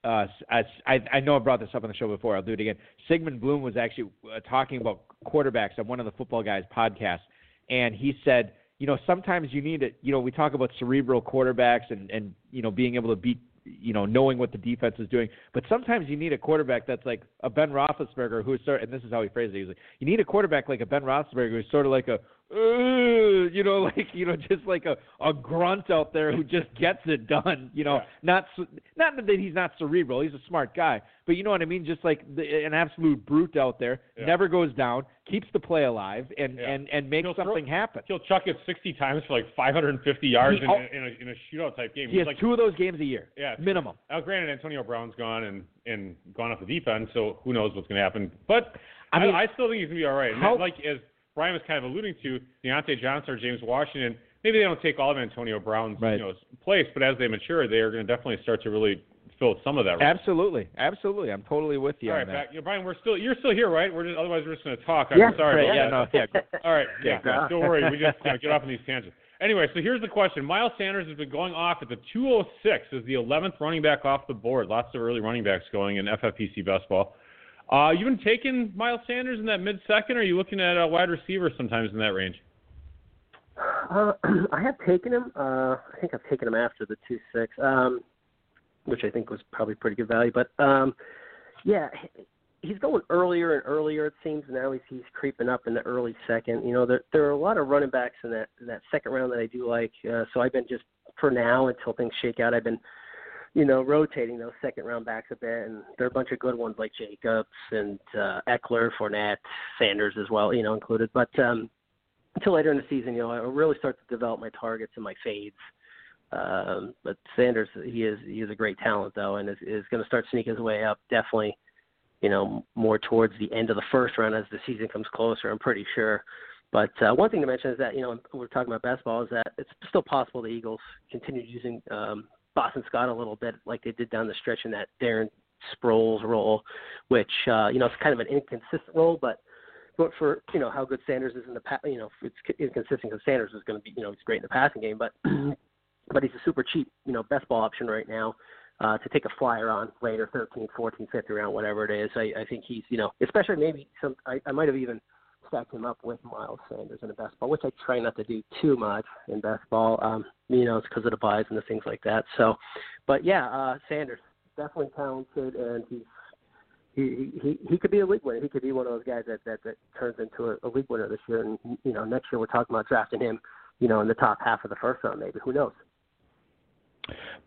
uh, I I I know I brought this up on the show before. I'll do it again. Sigmund Bloom was actually uh, talking about quarterbacks on one of the Football Guys podcasts, and he said, you know, sometimes you need it. You know, we talk about cerebral quarterbacks and and you know being able to beat you know, knowing what the defense is doing. But sometimes you need a quarterback that's like a Ben Roethlisberger, who's sort, and this is how he phrased it. He's like, you need a quarterback like a Ben Roethlisberger, who's sort of like a, you know, like you know, just like a a grunt out there who just gets it done. You know, Yeah. not not that he's not cerebral. He's a smart guy, but you know what I mean. Just like the, an absolute brute out there, Yeah. never goes down, keeps the play alive, and Yeah. and and makes He'll throw- something happen. He'll chuck it 60 times for like 550 yards He in, in, a, in a shootout type game. He has He's like, two of those games a year, Yeah. minimum. Now, granted, Antonio Brown's gone and and gone off the deep end, so who knows what's going to happen. But I mean, I, still think he's going to be all right. How- like as Brian was kind of alluding to, Diontae Johnson or James Washington, maybe they don't take all of Antonio Brown's Right. you know place, but as they mature, they are going to definitely start to really fill some of that. Absolutely, absolutely. I'm totally with you all on that. back, you know, Brian, we're still you're still here, right? We're just, otherwise we're just going to talk. I'm Yeah, sorry Right, yeah, no, yeah. All right, yeah, Yeah. good. don't worry. We just you know, get off on these tangents. Anyway, so here's the question. Miles Sanders has been going off at the 206 as the 11th running back off the board. Lots of early running backs going in FFPC best ball. Uh, you been taking Miles Sanders in that mid second, are you looking at a wide receiver sometimes in that range? Uh, I have taken him. Uh, I think I've taken him after the two six, um, which I think was probably pretty good value. But um, yeah, he's going earlier and earlier. It seems now he's he's creeping up in the early second. You know, there there are a lot of running backs in that that second round that I do like. Uh, so I've been just for now until things shake out. I've been you know, rotating those second round backs a bit, and there are a bunch of good ones like Jacobs and uh, Ekeler, Fournette, Sanders as well, you know, included. But um, until later in the season, you know, I'll really start to develop my targets and my fades. Um, but Sanders, he is he is a great talent though, and is is going to start sneaking his way up. Definitely, you know, more towards the end of the first round as the season comes closer. I'm pretty sure. But uh, one thing to mention is that you know we're talking about best ball is that it's still possible the Eagles continue using um, Boston Scott a little bit like they did down the stretch in that Darren Sproles role, which uh, you know it's kind of an inconsistent role, but but for you know how good Sanders is in the pa- you know it's inconsistent because Sanders is going to be you know he's great in the passing game, but but he's a super cheap you know best ball option right now. Uh, to take a flyer on later, 13th, 14th, 15th round, whatever it is. I, I think he's, you know, especially maybe some. I, I might have even stacked him up with Miles Sanders in the best ball, which I try not to do too much in best ball. Um, you know, it's because of the buys and the things like that. So, but yeah, uh, Sanders definitely talented, and he's he he he could be a league winner. He could be one of those guys that that, that turns into a, a league winner this year. And you know, next year we're talking about drafting him you know, in the top half of the first round, maybe. Who knows?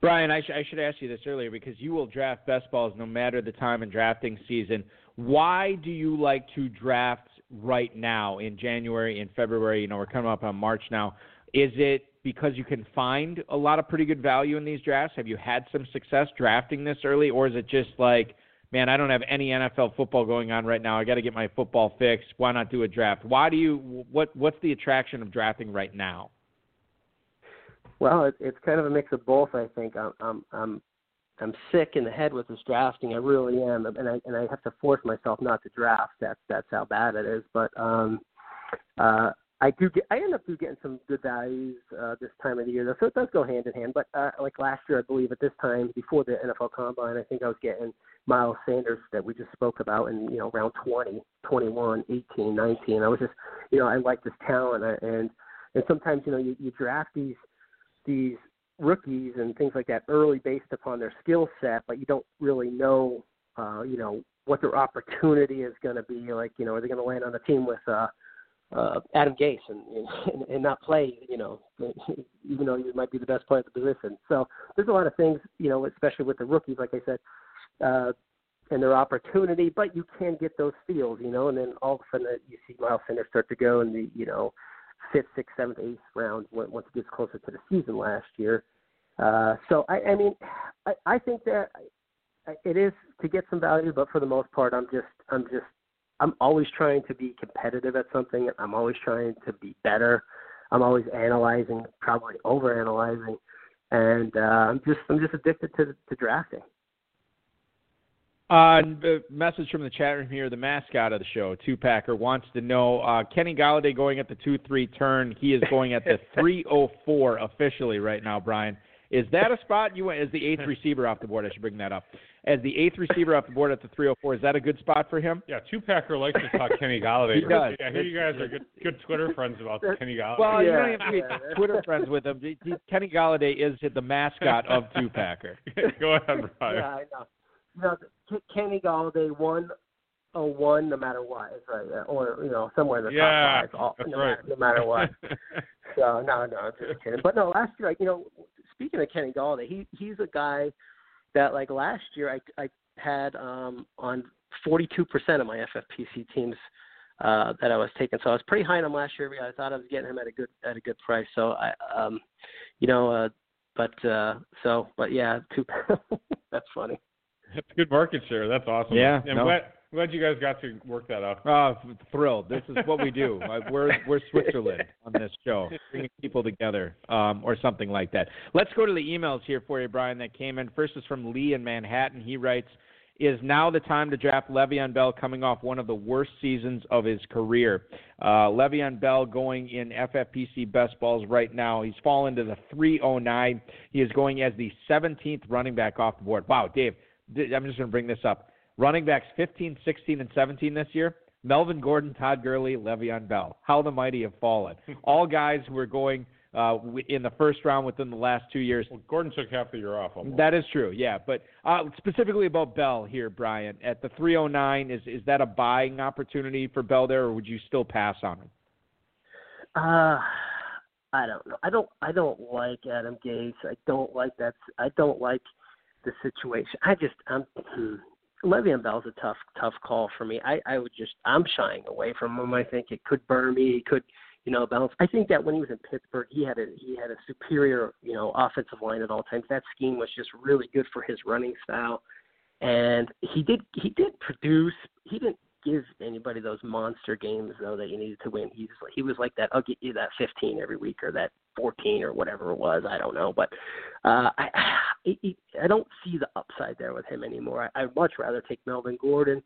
Brian, I, sh- I should ask you this earlier because you will draft best balls no matter the time in drafting season. Why do you like to draft right now in January and February? You know, we're coming up on March now. Is it because you can find a lot of pretty good value in these drafts? Have you had some success drafting this early, or is it just like, man, I don't have any NFL football going on right now. I got to get my football fixed. Why not do a draft? Why do you? What What's the attraction of drafting right now? Well, it, it's kind of a mix of both. I think I'm I'm I'm I'm sick in the head with this drafting. I really am, and I and I have to force myself not to draft. That's that's how bad it is. But um, uh, I do get I end up do getting some good values uh, this time of the year, though. So it does go hand in hand. But uh, like last year, I believe at this time before the NFL Combine, I think I was getting Miles Sanders that we just spoke about in you know round 20, 21, 18, 19. I was just you know I like this talent and and sometimes you know you, you draft these these rookies and things like that early based upon their skill set, but you don't really know, uh, you know, what their opportunity is going to be. Like, you know, are they going to land on a team with uh, uh, Adam Gase and, and and not play, you know, even though you might be the best player at the position. So there's a lot of things, you know, especially with the rookies, like I said, uh, and their opportunity. But you can get those feels, you know, and then all of a sudden you see Miles Sanders start to go and the, you know fifth, sixth, seventh, eighth round once it gets closer to the season last year. Uh, so I, I mean, I, I think that it is to get some value, but for the most part, I'm just, I'm just, I'm always trying to be competitive at something. I'm always trying to be better. I'm always analyzing, probably over analyzing, and uh, I'm just, I'm just addicted to to drafting. Uh, message from the chat room here. The mascot of the show, Two Packer, wants to know uh, Kenny Golladay going at the two three turn. He is going at the three oh four officially right now. Brian, is that a spot you went as the eighth receiver off the board? I should bring that up. As the eighth receiver off the board at the 304, is that a good spot for him? Yeah, Two Packer likes to talk Kenny Golladay. he does. I hear you guys are good, good Twitter friends about Kenny Golladay. Well, Yeah, you don't have to be. Twitter friends with him. Kenny Golladay is the mascot of Two Packer. Go ahead, Brian. Yeah, I know. K- Kenny Golladay one oh one no matter what. It's right, or you know somewhere in the Yeah, top five. All, no, right. matter, no matter what. so no, no, I'm just kidding. But no, last year, like, you know, speaking of Kenny Golladay, he he's a guy that like last year I I had um on 42% of my FFPC teams uh that I was taking. So I was pretty high on him last year. I thought I was getting him at a good at a good price. So I um you know uh but uh so but yeah, two that's funny. That's good market share. That's awesome. Yeah, no. glad, glad you guys got to work that out. Oh, thrilled! This is what we do. Uh, We're we're Switzerland on this show, bringing people together, um, or something like that. Let's go to the emails here for you, Brian. That came in. First is from Lee in Manhattan. He writes, "Is now the time to draft Le'Veon Bell, coming off one of the worst seasons of his career? Uh, Le'Veon Bell going in FFPC best balls right now. He's fallen to the 309. He is going as the 17th running back off the board. Wow, Dave." Th- I'm just going to bring this up. Running backs 15, 16, and 17 this year. Melvin Gordon, Todd Gurley, Le'Veon Bell. How the mighty have fallen. All guys who are going uh, in the first round within the last two years. Well, Gordon took half the year off. Almost. That is true, yeah. But uh, specifically about Bell here, Brian, at the 309, is is that a buying opportunity for Bell there, or would you still pass on him? Uh I don't know. I don't I don't like Adam Gase. I don't like that I don't like the situation. I just I'm hmm. Le'Veon Bell's a tough tough call for me. I I would just I'm shying away from him. I think it could burn me. It could you know bounce. I think that when he was in Pittsburgh, he had a he had a superior you know offensive line at all times. That scheme was just really good for his running style, and he did he did produce. He didn't give anybody those monster games though that you needed to win. He's he was like that. I'll get you that 15 every week or that 14 or whatever it was. I don't know, but uh, I I, I don't see the upside there with him anymore. I, I'd much rather take Melvin Gordon,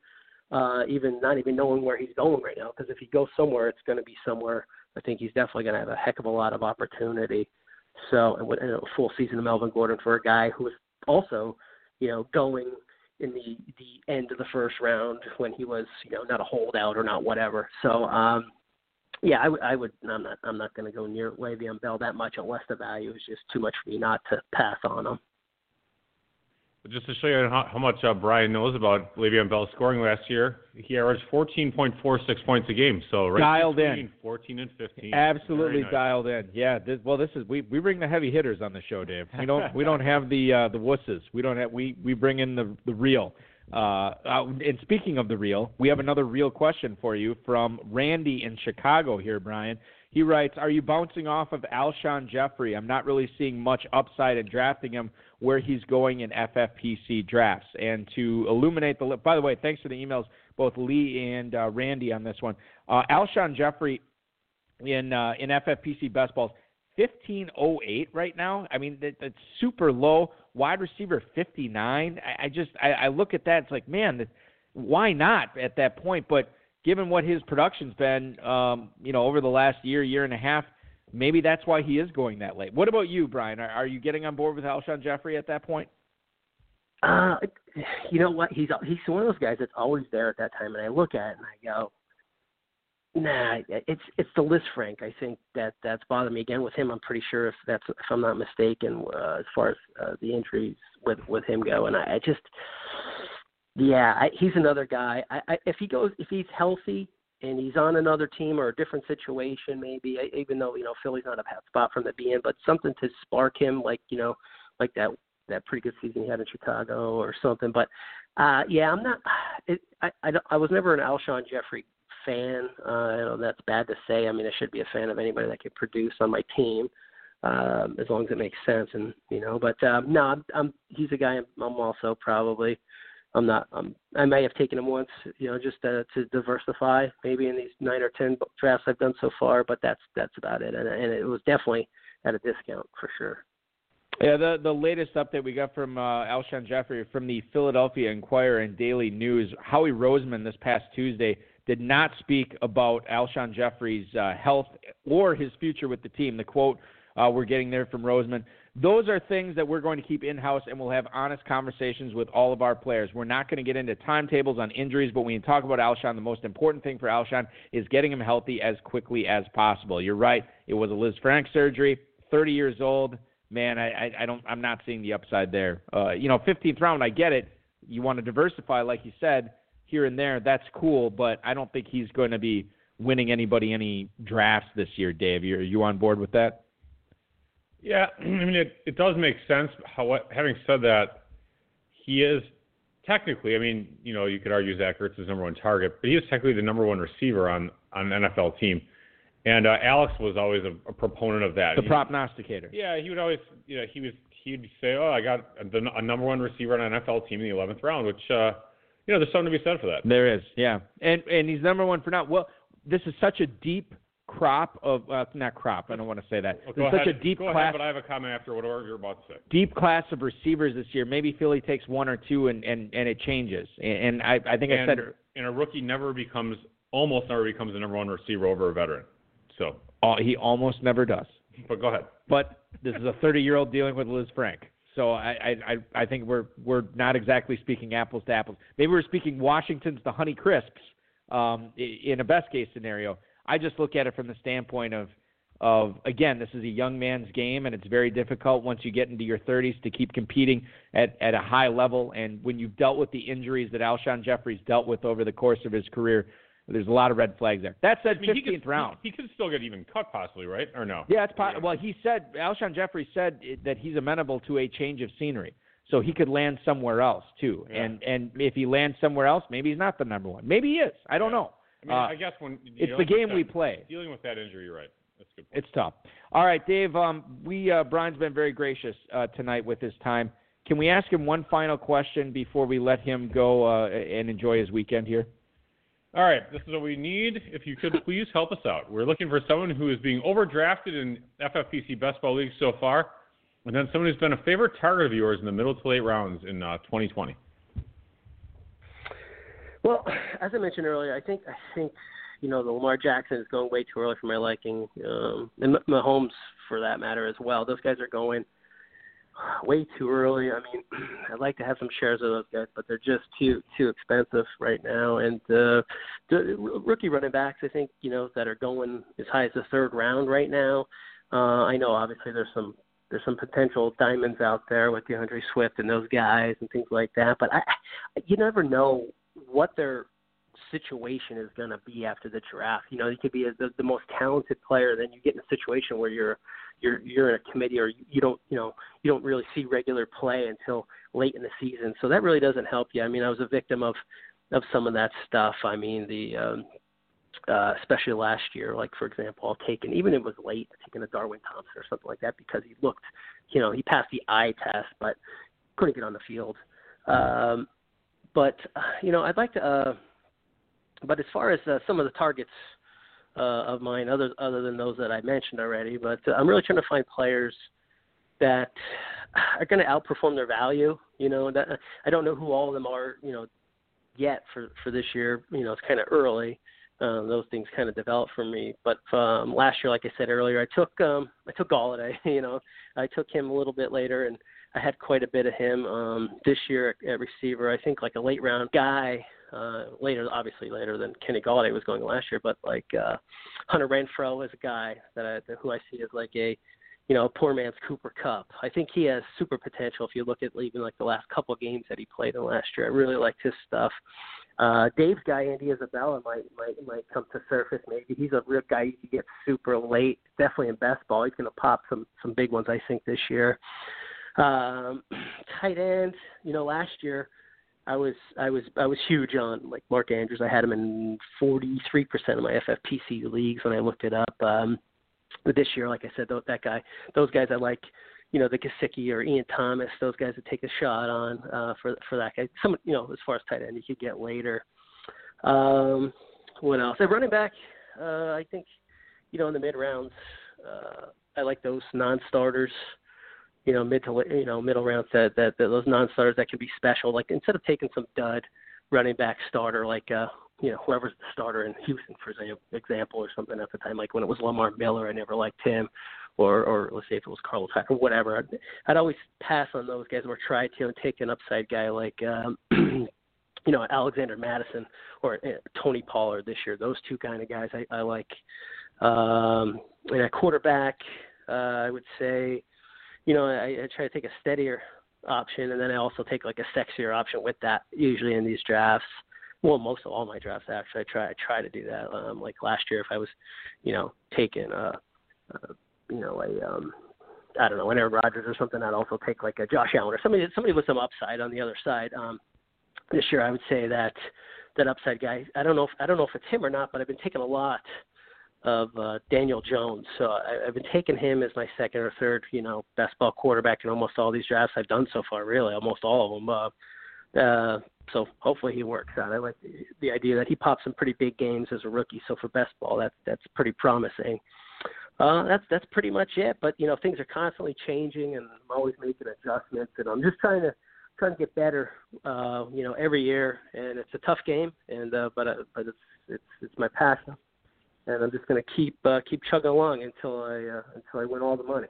uh, even not even knowing where he's going right now. Because if he goes somewhere, it's going to be somewhere. I think he's definitely going to have a heck of a lot of opportunity. So, and and a full season of Melvin Gordon for a guy who was also, you know, going in the the end of the first round when he was you know not a holdout or not whatever. So um yeah, I would I would I'm not I'm not going to go near Le'Veon Bell that much unless the value is just too much for me not to pass on him. Just to show you how, how much uh, Brian knows about Le'Veon Bell scoring last year, he averaged 14.46 points a game. So right dialed in, 14 and 15. Absolutely nice. dialed in. Yeah. This, well, this is we we bring the heavy hitters on the show, Dave. We don't we don't have the uh, the wusses. We don't have we we bring in the the real. Uh, uh, and speaking of the real, we have another real question for you from Randy in Chicago here, Brian. He writes, "Are you bouncing off of Alshon Jeffery? I'm not really seeing much upside in drafting him where he's going in FFPC drafts." And to illuminate the, by the way, thanks for the emails, both Lee and uh, Randy on this one. Uh, Alshon Jeffery in uh, in FFPC best balls, 1508 right now. I mean, that, that's super low. Wide receiver 59. I, I just I, I look at that. It's like, man, that, why not at that point? But given what his production's been, um, you know, over the last year, year and a half, maybe that's why he is going that late. What about you, Brian? Are, are you getting on board with Alshon Jeffery at that point? Uh, you know what? He's he's one of those guys that's always there at that time, and I look at it and I go, Nah, it's it's the list, Frank. I think that that's bothered me again with him. I'm pretty sure if that's if I'm not mistaken, uh, as far as uh, the injuries with with him go, and I, I just yeah, I, he's another guy. I, I, if he goes, if he's healthy and he's on another team or a different situation, maybe even though you know Philly's not a bad spot from the beginning, but something to spark him, like you know, like that that pretty good season he had in Chicago or something. But uh yeah, I'm not. It, I, I I was never an Alshon Jeffery fan. Uh, I know that's bad to say. I mean, I should be a fan of anybody that can produce on my team, um, as long as it makes sense. And you know, but um, no, I'm, I'm he's a guy. I'm, I'm also probably. I'm not. Um, I may have taken him once, you know, just to, to diversify, maybe in these nine or ten drafts I've done so far. But that's that's about it, and, and it was definitely at a discount for sure. Yeah, the the latest update we got from uh, Alshon Jeffery from the Philadelphia Inquirer and Daily News. Howie Roseman this past Tuesday did not speak about Alshon Jeffery's uh, health or his future with the team. The quote uh, we're getting there from Roseman. Those are things that we're going to keep in house, and we'll have honest conversations with all of our players. We're not going to get into timetables on injuries, but when you talk about Alshon, the most important thing for Alshon is getting him healthy as quickly as possible. You're right; it was a Lisfranc surgery. 30 years old, man. I, I, I don't. I'm not seeing the upside there. Uh, you know, 15th round, I get it. You want to diversify, like you said here and there, that's cool, but I don't think he's going to be winning anybody any drafts this year, Dave. Are you on board with that? Yeah, I mean it. It does make sense. How, having said that, he is technically. I mean, you know, you could argue Zach Ertz is number one target, but he is technically the number one receiver on on an NFL team. And uh, Alex was always a, a proponent of that. The prognosticator. Yeah, he would always. You know, he was. He'd say, "Oh, I got a, a number one receiver on an NFL team in the 11th round," which. uh you know, there's something to be said for that. There is, yeah, and and he's number one for now. Well, this is such a deep crop of uh, not crop. I don't want to say that. Well, such ahead. a deep go class. Ahead, but I have a comment after whatever you're about to say. Deep class of receivers this year. Maybe Philly takes one or two, and and and it changes. And, I I think and, I said. And a rookie never becomes almost never becomes the number one receiver over a veteran. So. Uh, he almost never does. But go ahead. But this is a 30 year old dealing with Lisfranc. So I, I I think we're we're not exactly speaking apples to apples. Maybe we're speaking Washington's the Honey Crisps um, in a best case scenario. I just look at it from the standpoint of of again, this is a young man's game, and it's very difficult once you get into your 30s to keep competing at at a high level. And when you've dealt with the injuries that Alshon Jeffery's dealt with over the course of his career, there's a lot of red flags there. That said, I mean, 15th he could, round. He, he, could still get even cut, possibly, right? Or no? Yeah, it's possible. Well, he said Alshon Jeffery said that he's amenable to a change of scenery, so he could land somewhere else too. Yeah. And and if he lands somewhere else, maybe he's not the number one. Maybe he is. I don't yeah. know. I mean, uh, I guess when it's the game that, we play. Dealing with that injury, you're right. That's good. Point. It's tough. All right, Dave. Um, we uh, Brian's been very gracious uh, tonight with his time. Can we ask him one final question before we let him go uh, and enjoy his weekend here? All right, this is what we need. If you could please help us out. We're looking for someone who is being overdrafted in FFPC best ball leagues so far, and then someone who's been a favorite target of yours in the middle to late rounds in uh, 2020. Well, as I mentioned earlier, I think I think you know the Lamar Jackson is going way too early for my liking, um, and Mahomes for that matter as well. Those guys are going way too early. I mean, I'd like to have some shares of those guys, but they're just too too expensive right now. And uh, the rookie running backs, I think, you know, that are going as high as the third round right now. Uh, I know obviously there's some there's some potential diamonds out there with DeAndre Swift and those guys and things like that. But I, you never know what their situation is going to be after the draft. You know, you could be a, the, the most talented player, then you get in a situation where you're you're you're in a committee or you don't you know you don't really see regular play until late in the season. So that really doesn't help you. I mean, I was a victim of of some of that stuff. I mean, the um, uh, especially last year, like for example, I'll take an even it was late, taking a Darwin Thompson or something like that because he looked, you know, he passed the eye test, but couldn't get on the field. Um, but you know, I'd like to. Uh, but as far as uh, some of the targets uh, of mine, other other than those that I mentioned already, but uh, I'm really trying to find players that are going to outperform their value. You know, that, I don't know who all of them are. You know, yet for for this year. You know, it's kind of early. Um, those things kind of develop for me. But um, last year, like I said earlier, I took um, I took Golladay. You know, I took him a little bit later, and I had quite a bit of him um, this year at, receiver. I think like a late round guy uh, later, obviously later than Kenny Golladay was going last year, but like uh, Hunter Renfrow is a guy that I, that, who I see as like a, you know, poor man's Cooper Kupp. I think he has super potential. If you look at even like the last couple of games that he played in last year, I really liked his stuff. Uh, Dave's guy, Andy Isabella, might might might come to surface. Maybe he's a real guy you can get super late. Definitely in best ball, he's going to pop some some big ones. I think this year. Um, tight end, you know, last year I was I was I was huge on like Mark Andrews. I had him in 43% of my FFPC leagues when I looked it up. Um, but this year, like I said, that guy, those guys I like, you know, the Gesicki or Ian Thomas, those guys that take a shot on uh, for for that guy. Some, you know, as far as tight end, you could get later. Um, what else? At running back, uh, I think, you know, in the mid rounds, uh, I like those non-starters you know, mid to you know middle rounds that, that, that those non-starters that can be special. Like instead of taking some dud running back starter like uh you know whoever's the starter in Houston for example or something at the time like when it was Lamar Miller I never liked him or or let's say if it was Carlos Hyde or whatever I'd, I'd always pass on those guys or try to and take an upside guy like um you know Alexander Mattison or uh, Tony Pollard this year those two kind of guys I, I like um and at quarterback uh I would say you know, I, I try to take a steadier option, and then I also take like a sexier option with that. Usually in these drafts, well, most of all my drafts actually, I try I try to do that. Um, like last year, if I was, you know, taking a, a you know, a um, I don't know, an Aaron Rodgers or something, I'd also take like a Josh Allen or somebody somebody with some upside on the other side. Um, this year, I would say that that upside guy. I don't know if I don't know if it's him or not, but I've been taking a lot of uh, Daniel Jones. So I, I've been taking him as my second or third, you know, best ball quarterback in almost all these drafts I've done so far. Really, almost all of them. Uh, uh, so hopefully he works out. I like the, the idea that he popped some pretty big games as a rookie. So for best ball, that's that's pretty promising. Uh, that's that's pretty much it. But you know, things are constantly changing, and I'm always making adjustments, and I'm just trying to trying to get better. Uh, you know, every year, and it's a tough game, and uh, but uh, but it's it's it's my passion and I'm just going to keep uh, keep chugging along until I uh, until I win all the money.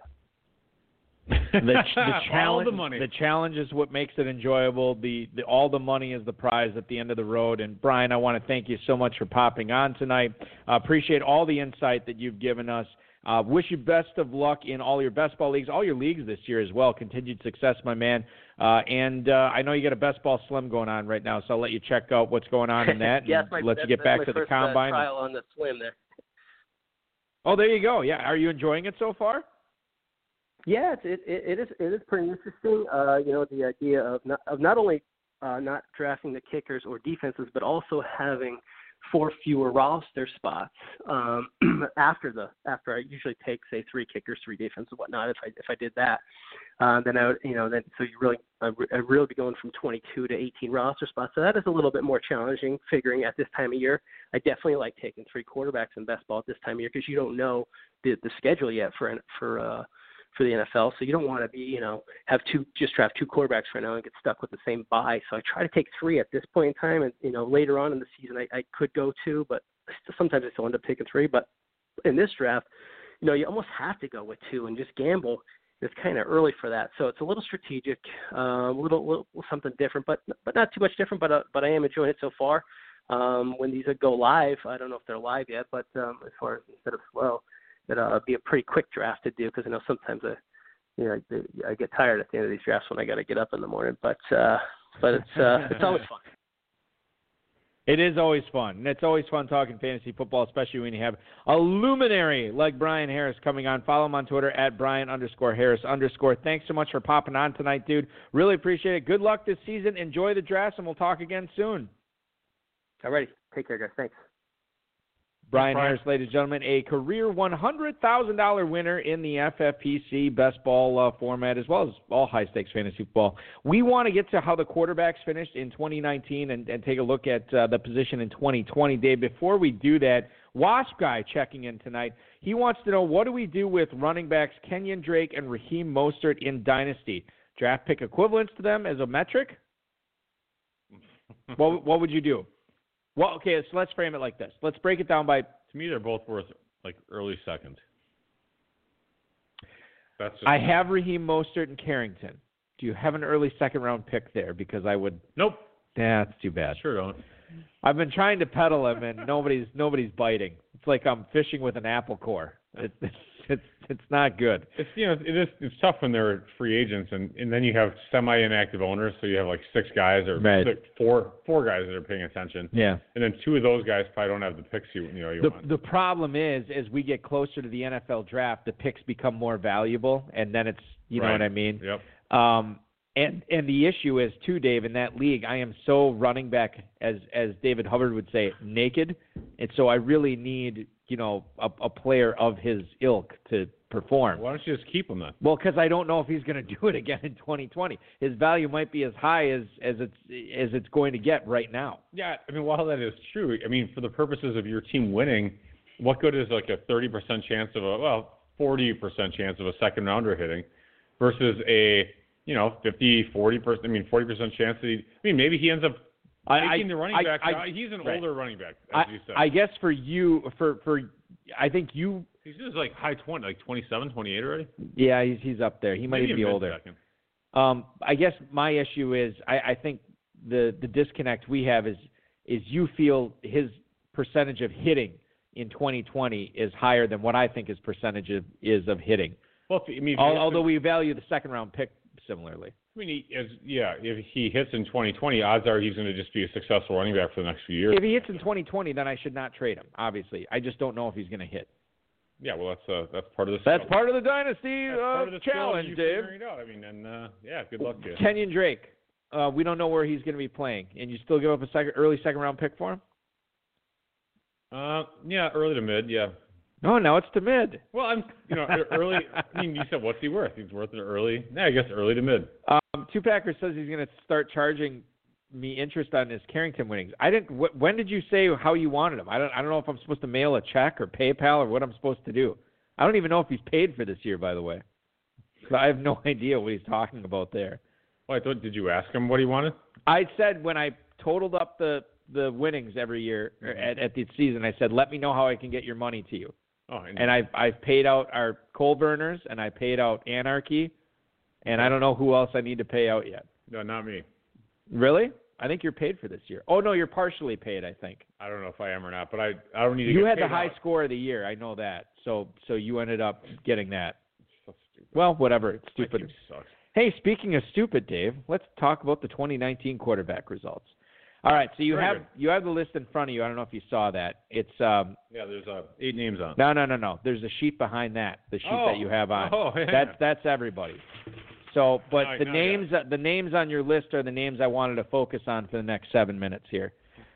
the, the challenge, the, money. the challenge is what makes it enjoyable. The, the all the money is the prize at the end of the road. And Brian, I want to thank you so much for popping on tonight. Uh, appreciate all the insight that you've given us. Uh, wish you best of luck in all your best ball leagues, all your leagues this year as well. Continued success, my man. Uh, and uh, I know you got a best ball slim going on right now, so I'll let you check out what's going on in that. yes, and my, let you get back to first, the combine. Uh, trial on the slim there. Oh, there you go. Yeah, are you enjoying it so far? Yeah, it it, it is it is pretty interesting. Uh, you know, the idea of not of not only uh, not drafting the kickers or defenses, but also having four fewer roster spots um, after the after I usually take say three kickers, three defense and whatnot. If I if I did that, uh, then I would you know then so you really I, I really be going from 22 to 18 roster spots. So that is a little bit more challenging. Figuring at this time of year, I definitely like taking three quarterbacks in best ball at this time of year because you don't know the the schedule yet for for uh for the NFL. So you don't want to be, you know, have two just draft two quarterbacks right now and get stuck with the same buy. So I try to take three at this point in time, and you know, later on in the season I, I could go two, but sometimes I still end up taking three. But in this draft, you know, you almost have to go with two and just gamble. It's kind of early for that, so it's a little strategic, uh, a little, little something different, but but not too much different. But uh, but I am enjoying it so far. Um, when these go live, I don't know if they're live yet, but um, as far as instead of slow, that uh, be a pretty quick draft to do because I know sometimes a you know, I, I get tired at the end of these drafts when I got to get up in the morning. But uh, but it's uh, it's always fun. It is always fun. And it's always fun talking fantasy football, especially when you have a luminary like Brian Harris coming on. Follow him on Twitter at Brian underscore Harris underscore. Thanks so much for popping on tonight, dude. Really appreciate it. Good luck this season. Enjoy the draft, and we'll talk again soon. All righty. Take care, guys. Thanks. Brian Harris, ladies and gentlemen, a career $100,000 winner in the FFPC best ball uh, format, as well as all high stakes fantasy football. We want to get to how the quarterbacks finished in 2019 and, and take a look at uh, the position in 2020. Dave, before we do that, Wasp guy checking in tonight. He wants to know what do we do with running backs Kenyon Drake and Raheem Mostert in Dynasty? Draft pick equivalents to them as a metric? what, what would you do? Well, okay, so let's frame it like this. Let's break it down by. To me, they're both worth like early second. That's I have Raheem Mostert and Carrington. Do you have an early second round pick there? Because I would. Nope. That's too bad. Sure don't. I've been trying to peddle him, and nobody's nobody's biting. It's like I'm fishing with an apple core. It, it's it's it's not good. It's you know it is it's tough when they're free agents and and then you have semi inactive owners, so you have like six guys or Right. six, four four guys that are paying attention, Yeah. and then two of those guys probably don't have the picks you you know you The want. the problem is, as we get closer to the NFL draft, the picks become more valuable, and then it's you know what I mean. Yep. Um, and and the issue is too, Dave. In that league, I am so running back, as as David Hubbard would say, naked, and so I really need you know a, a player of his ilk to perform. Why don't you just keep him then? Well, because I don't know if he's going to do it again in 2020. His value might be as high as as it's as it's going to get right now. Yeah, I mean, while that is true, I mean, for the purposes of your team winning, what good is like a 30% chance of a, well, 40% chance of a second rounder hitting versus a, you know, 50, 40%, I mean, 40% chance that he, I mean, maybe he ends up I- I- taking the running back. I- job. he's an right. older running back, I, you said. I guess for you, for for I think you, he's just like high 20, like 27, 28 already. yeah, he's he's up there. He might Maybe even be older. Um, I guess my issue is I, I think the the disconnect we have is is you feel his percentage of hitting in 2020 is higher than what I think his percentage of, is of hitting. Well, I mean, if he Al- hits Although we value the second round pick similarly. I mean, he is, yeah, if he hits in 2020, odds are he's going to just be a successful running back for the next few years. If he hits in 2020, then I should not trade him. Obviously, I just don't know if he's going to hit. Yeah, well, that's uh, that's part of the That's skill. part of the dynasty uh, of the challenge, Dave. figuring it out. I mean, and uh, yeah, good luck to you. Kenyon Drake. Uh, we don't know where he's going to be playing, and you still give up a second, early second round pick for him? Uh, yeah, early to mid, yeah. No, now it's to mid. Well, I'm, you know, early. I mean, you said what's he worth? He's worth it early. Yeah, I guess early to mid. Um, Two Packer says he's going to start charging me interest on his Carrington winnings. I didn't. Wh- when did you say how you wanted him? I don't. I don't know if I'm supposed to mail a check or PayPal or what I'm supposed to do. I don't even know if he's paid for this year, by the way. So I have no idea what he's talking about there. Well, I thought, did you ask him what he wanted? I said when I totaled up the the winnings every year at, at the season, I said, "Let me know how I can get your money to you." Oh, and, And I've I've paid out our coal burners and I paid out Anarchy, and I don't know who else I need to pay out yet. no, not me. Really? I think you're paid for this year. Oh no, you're partially paid. I think I don't know if I am or not, but I I don't need to. you had the high out. score of the year. I know that. So so you ended up getting that. So. Well, whatever. It's stupid. Hey, speaking of stupid, Dave, let's talk about the 2019 quarterback results. All right, so you Very have good. you have the list in front of you. I don't know if you saw that. It's um Yeah, there's uh, eight names on. no no no no. There's a sheet behind that. The sheet Oh. that you have on. Oh, yeah. That's that's everybody. So, but the now I got names the names on your list are the names I wanted to focus on for the next seven minutes here.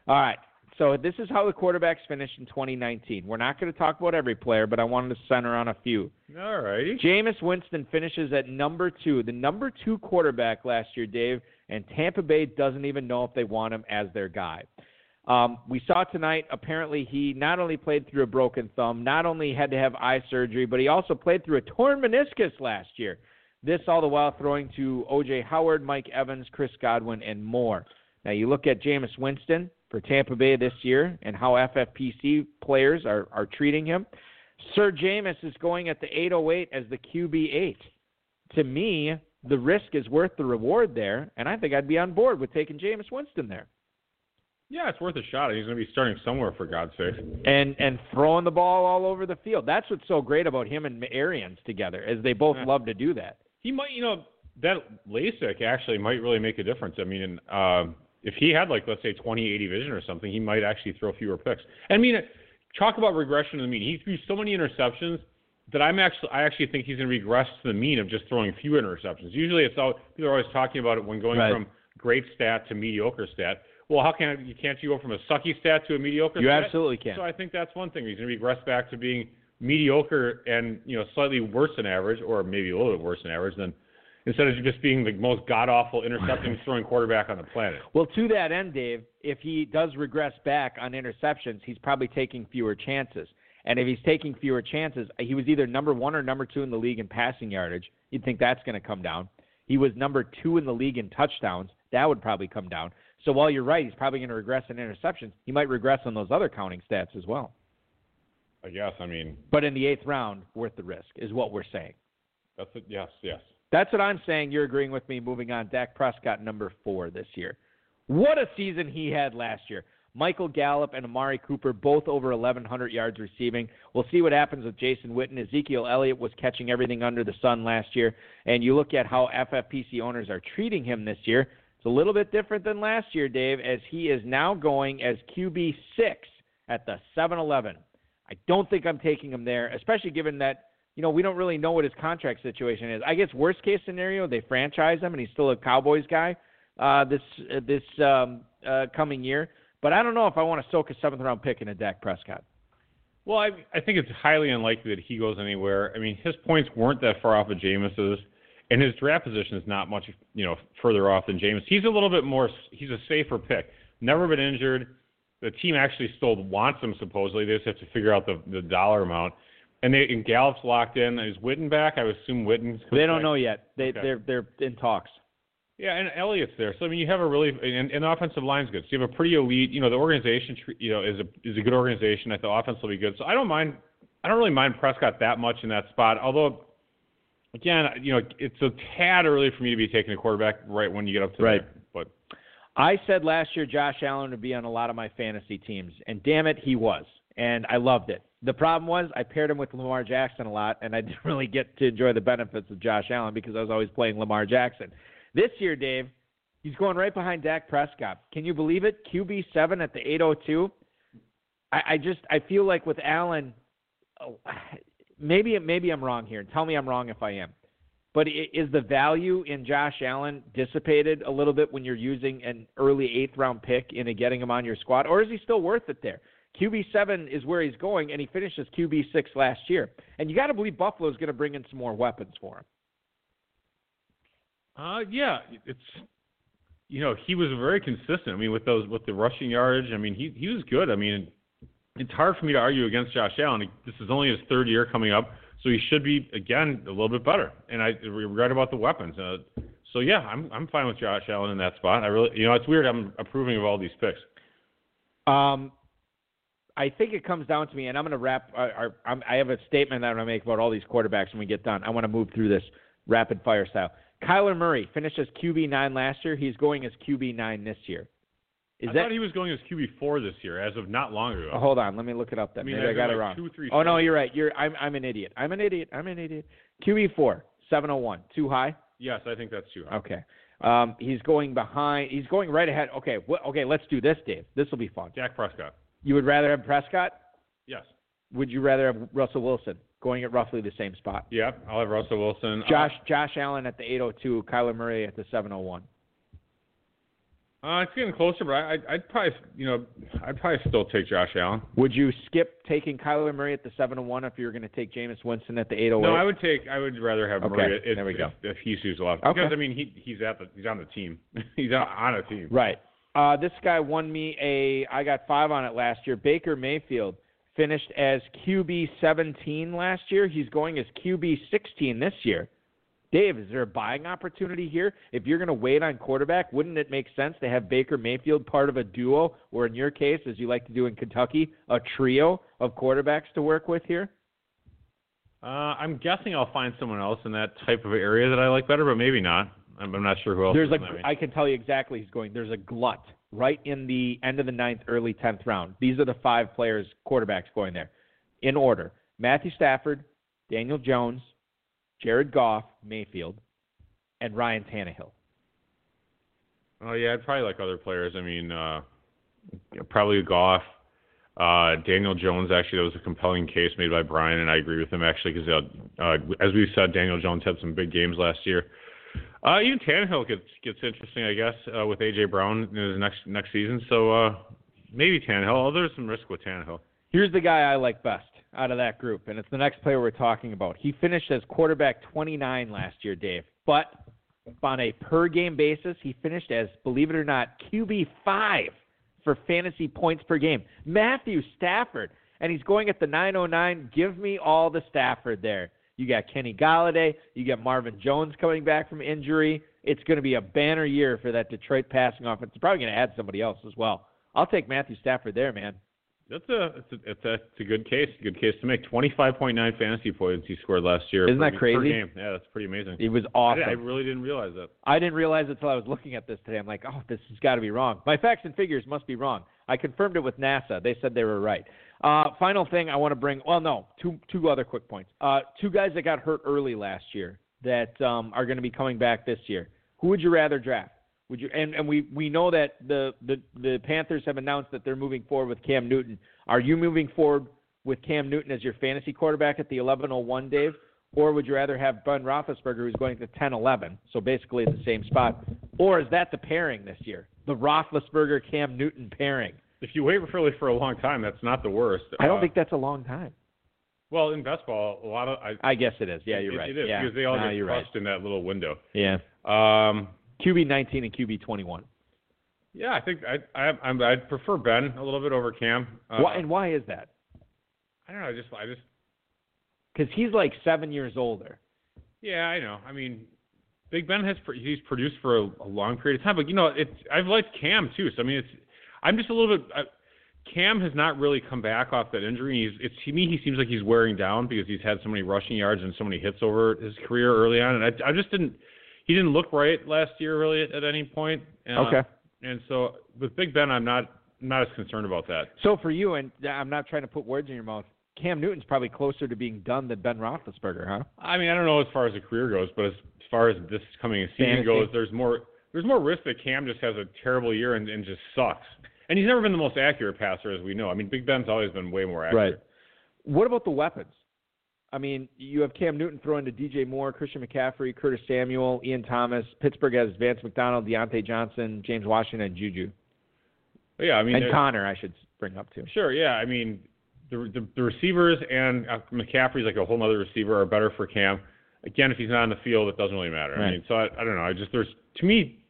All right. So this is how the quarterbacks finished in 2019. We're not going to talk about every player, but I wanted to center on a few. All righty. Jameis Winston finishes at number two, the number two quarterback last year, Dave, and Tampa Bay doesn't even know if they want him as their guy. Um, we saw tonight, apparently, he not only played through a broken thumb, not only had to have eye surgery, but he also played through a torn meniscus last year. This all the while throwing to O.J. Howard, Mike Evans, Chris Godwin, and more. Now, you look at Jameis Winston for Tampa Bay this year and how FFPC players are, are treating him. Sir Jameis is going at the 808 as the QB8. To me, the risk is worth the reward there, and I think I'd be on board with taking Jameis Winston there Yeah, it's worth a shot. He's going to be starting somewhere for God's sake. and and throwing the ball all over the field. That's what's so great about him and Arians together, is they both Yeah. love to do that. He might, you know, that LASIK actually might really make a difference. I mean, and, uh, if he had like let's say 20/80 vision or something, he might actually throw fewer picks. I mean, talk about regression the mean. He threw so many interceptions that I'm actually I actually think he's going to regress to the mean of just throwing few interceptions. Usually, it's all people are always talking about it when going right. from great stat to mediocre stat. Well, how can you can't you go from a sucky stat to a mediocre? You stat? absolutely can. So I think that's one thing. He's going to regress back to being mediocre and you know slightly worse than average, or maybe a little bit worse than average, than instead of just being the most god awful intercepting throwing quarterback on the planet. Well, to that end, Dave, if he does regress back on interceptions, he's probably taking fewer chances. And if he's taking fewer chances, he was either number one or number two in the league in passing yardage. You'd think that's going to come down. He was number two in the league in touchdowns. That would probably come down. So while you're right, he's probably going to regress in interceptions. He might regress on those other counting stats as well. I guess. I mean, but in the eighth round, worth the risk is what we're saying. That's it. Yes, yes. That's what I'm saying. You're agreeing with me. Moving on, Dak Prescott, number four this year. What a season he had last year. Michael Gallup and Amari Cooper both over 1,100 yards receiving. We'll see what happens with Jason Witten. Ezekiel Elliott was catching everything under the sun last year. And you look at how FFPC owners are treating him this year. It's a little bit different than last year, Dave, as he is now going as QB6 at the 7 Eleven. I don't think I'm taking him there, especially given that you know we don't really know what his contract situation is. I guess worst case scenario they franchise him and he's still a Cowboys guy uh, this uh, this um, uh, coming year. But I don't know if I want to soak a seventh round pick in a Dak Prescott. Well, I, I think it's highly unlikely that he goes anywhere. I mean, his points weren't that far off of Jameis's, and his draft position is not much, you know, further off than Jameis. He's a little bit more. He's a safer pick. Never been injured the team actually still wants him supposedly. They just have to figure out the the dollar amount. And they and Gallup's locked in. Is Witten back? I would assume Witten's. They don't know yet. They okay. they're they're in talks. Yeah, and Elliott's there. So I mean, you have a really and, and the offensive line's good. So you have a pretty elite. You know, the organization, you know, is a is a good organization. I thought offense will be good. So I don't mind. I don't really mind Prescott that much in that spot. Although, again, you know, it's a tad early for me to be taking a quarterback right when you get up to the. right. There. But I said last year Josh Allen would be on a lot of my fantasy teams, and damn it, he was, and I loved it. The problem was I paired him with Lamar Jackson a lot, and I didn't really get to enjoy the benefits of Josh Allen because I was always playing Lamar Jackson. This year, Dave, he's going right behind Dak Prescott. Can you believe it? QB seven at the 802. I, I just I feel like with Allen, oh, maybe maybe I'm wrong here. Tell me I'm wrong if I am. But is the value in Josh Allen dissipated a little bit when you're using an early eighth round pick into getting him on your squad, or is he still worth it there? QB seven is where he's going, and he finished as QB six last year. And you got to believe Buffalo's going to bring in some more weapons for him. Uh, yeah, it's you know he was very consistent. I mean, with those with the rushing yardage, I mean he he was good. I mean, it's hard for me to argue against Josh Allen. This is only his third year coming up. So he should be again a little bit better. And I regret about the weapons. Uh, so yeah, I'm I'm fine with Josh Allen in that spot. I really, you know, it's weird. I'm approving of all these picks. Um, I think it comes down to me, and I'm going to wrap. Uh, our, I have a statement that I'm going to make about all these quarterbacks when we get done. I want to move through this rapid fire style. Kyler Murray finished as QB nine last year. He's going as QB nine this year. Is I that, thought he was going as QB four this year, as of not long ago. Oh, hold on, let me look it up. Then I mean, maybe I got like it wrong. Two, three, oh no, you're right. You're I'm I'm an idiot. I'm an idiot. I'm an idiot. QB four, seven oh one, too high. Yes, I think that's too high. Okay. Um, he's going behind. He's going right ahead. Okay. Wh- okay. Let's do this, Dave. This will be fun. Dak Prescott. You would rather have Prescott? Yes. Would you rather have Russell Wilson going at roughly the same spot? Yeah, I'll have Russell Wilson. Josh Josh Allen at the 802, Kyler Murray at the 701. Uh, it's getting closer, but I, I'd probably, you know, I'd probably still take Josh Allen. Would you skip taking Kyler Murray at the seven and one if you were going to take Jameis Winston at the eight oh eight? No, I would take. I would rather have okay. Murray. If, there we go. If, if he's left, okay. because I mean, he he's at the he's on the team. he's on, on a team. Right. Uh, this guy won me a. I got five on it last year. Baker Mayfield finished as QB 17 last year. He's going as QB 16 this year. Dave, is there a buying opportunity here? If you're going to wait on quarterback, wouldn't it make sense to have Baker Mayfield part of a duo, or in your case, as you like to do in Kentucky, a trio of quarterbacks to work with here? Uh, I'm guessing I'll find someone else in that type of area that I like better, but maybe not. I'm, I'm not sure who else. There's a, I can tell you exactly who's going. There's a glut right in the end of the ninth, early tenth round. These are the five players, quarterbacks going there, in order: Matthew Stafford, Daniel Jones, Jared Goff, Mayfield, and Ryan Tannehill. Oh yeah, I'd probably like other players. I mean, uh, probably Goff. Uh, Daniel Jones actually that was a compelling case made by Brian, and I agree with him actually because uh, uh, as we said, Daniel Jones had some big games last year. Uh, even Tannehill gets gets interesting, I guess, uh, with AJ Brown in his next next season. So uh, maybe Tannehill. Oh, there's some risk with Tannehill. Here's the guy I like best out of that group, and it's the next player we're talking about. He finished as quarterback 29 last year, Dave, but on a per game basis, he finished as, believe it or not, QB five for fantasy points per game. Matthew Stafford, and he's going at the 909. Give me all the Stafford there. You got Kenny Golladay. You got Marvin Jones coming back from injury. It's going to be a banner year for that Detroit passing offense. It's probably going to add somebody else as well. I'll take Matthew Stafford there, man. That's a it's a it's a, it's a good case. Good case to make. Twenty five point nine fantasy points he scored last year. Isn't per, that crazy? Yeah, that's pretty amazing. It was awesome. I, I, really didn't realize that. I didn't realize it until I was looking at this today. I'm like, oh, this has got to be wrong. My facts and figures must be wrong. I confirmed it with NASA. They said they were right. Uh, final thing I want to bring. Well, no, two two other quick points. Uh, two guys that got hurt early last year that um, are going to be coming back this year. Who would you rather draft? Would you? And, and we we know that the, the the Panthers have announced that they're moving forward with Cam Newton. Are you moving forward with Cam Newton as your fantasy quarterback at the 11:01, Dave? Or would you rather have Ben Roethlisberger, who's going to 10-11, so basically at the same spot? Or is that the pairing this year, the Roethlisberger Cam Newton pairing? If you wait really for a long time, that's not the worst. I don't uh, think that's a long time. Well, in best ball, a lot of I, I guess it is. Yeah, you're it, right. It is yeah. because they all no, get crushed right. in that little window. Yeah. Um, QB 19 and QB 21. yeah, I think I I I'm, I'd prefer Ben a little bit over Cam. Uh, why, and why is that? I don't know. I just I just Because he's like seven years older. yeah I know. I mean, Big Ben has he's produced for a, a long period of time, but you know it's I've liked Cam too. So I mean it's I'm just a little bit. I, Cam has not really come back off that injury. He's, it's to me, he seems like he's wearing down because he's had so many rushing yards and so many hits over his career early on, and I, I just didn't. He didn't look right last year, really, at, at any point. Uh, Okay. And so with Big Ben, I'm not I'm not as concerned about that. So for you, and I'm not trying to put words in your mouth, Cam Newton's probably closer to being done than Ben Roethlisberger, huh? I mean, I don't know as far as the career goes, but as far as this coming season Fantasy. goes, there's more there's more risk that Cam just has a terrible year and, and just sucks. And he's never been the most accurate passer, as we know. I mean, Big Ben's always been way more accurate. Right. What about the weapons? I mean, you have Cam Newton throwing to DJ Moore, Christian McCaffrey, Curtis Samuel, Ian Thomas. Pittsburgh has Vance McDonald, Diontae Johnson, James Washington, and Juju. Yeah, I mean, and Conner, I should bring up too. Sure, yeah. I mean, the the, the receivers and uh, McCaffrey's like a whole other receiver are better for Cam. Again, if he's not on the field, it doesn't really matter. I mean, so I, I don't know. I just there's to me,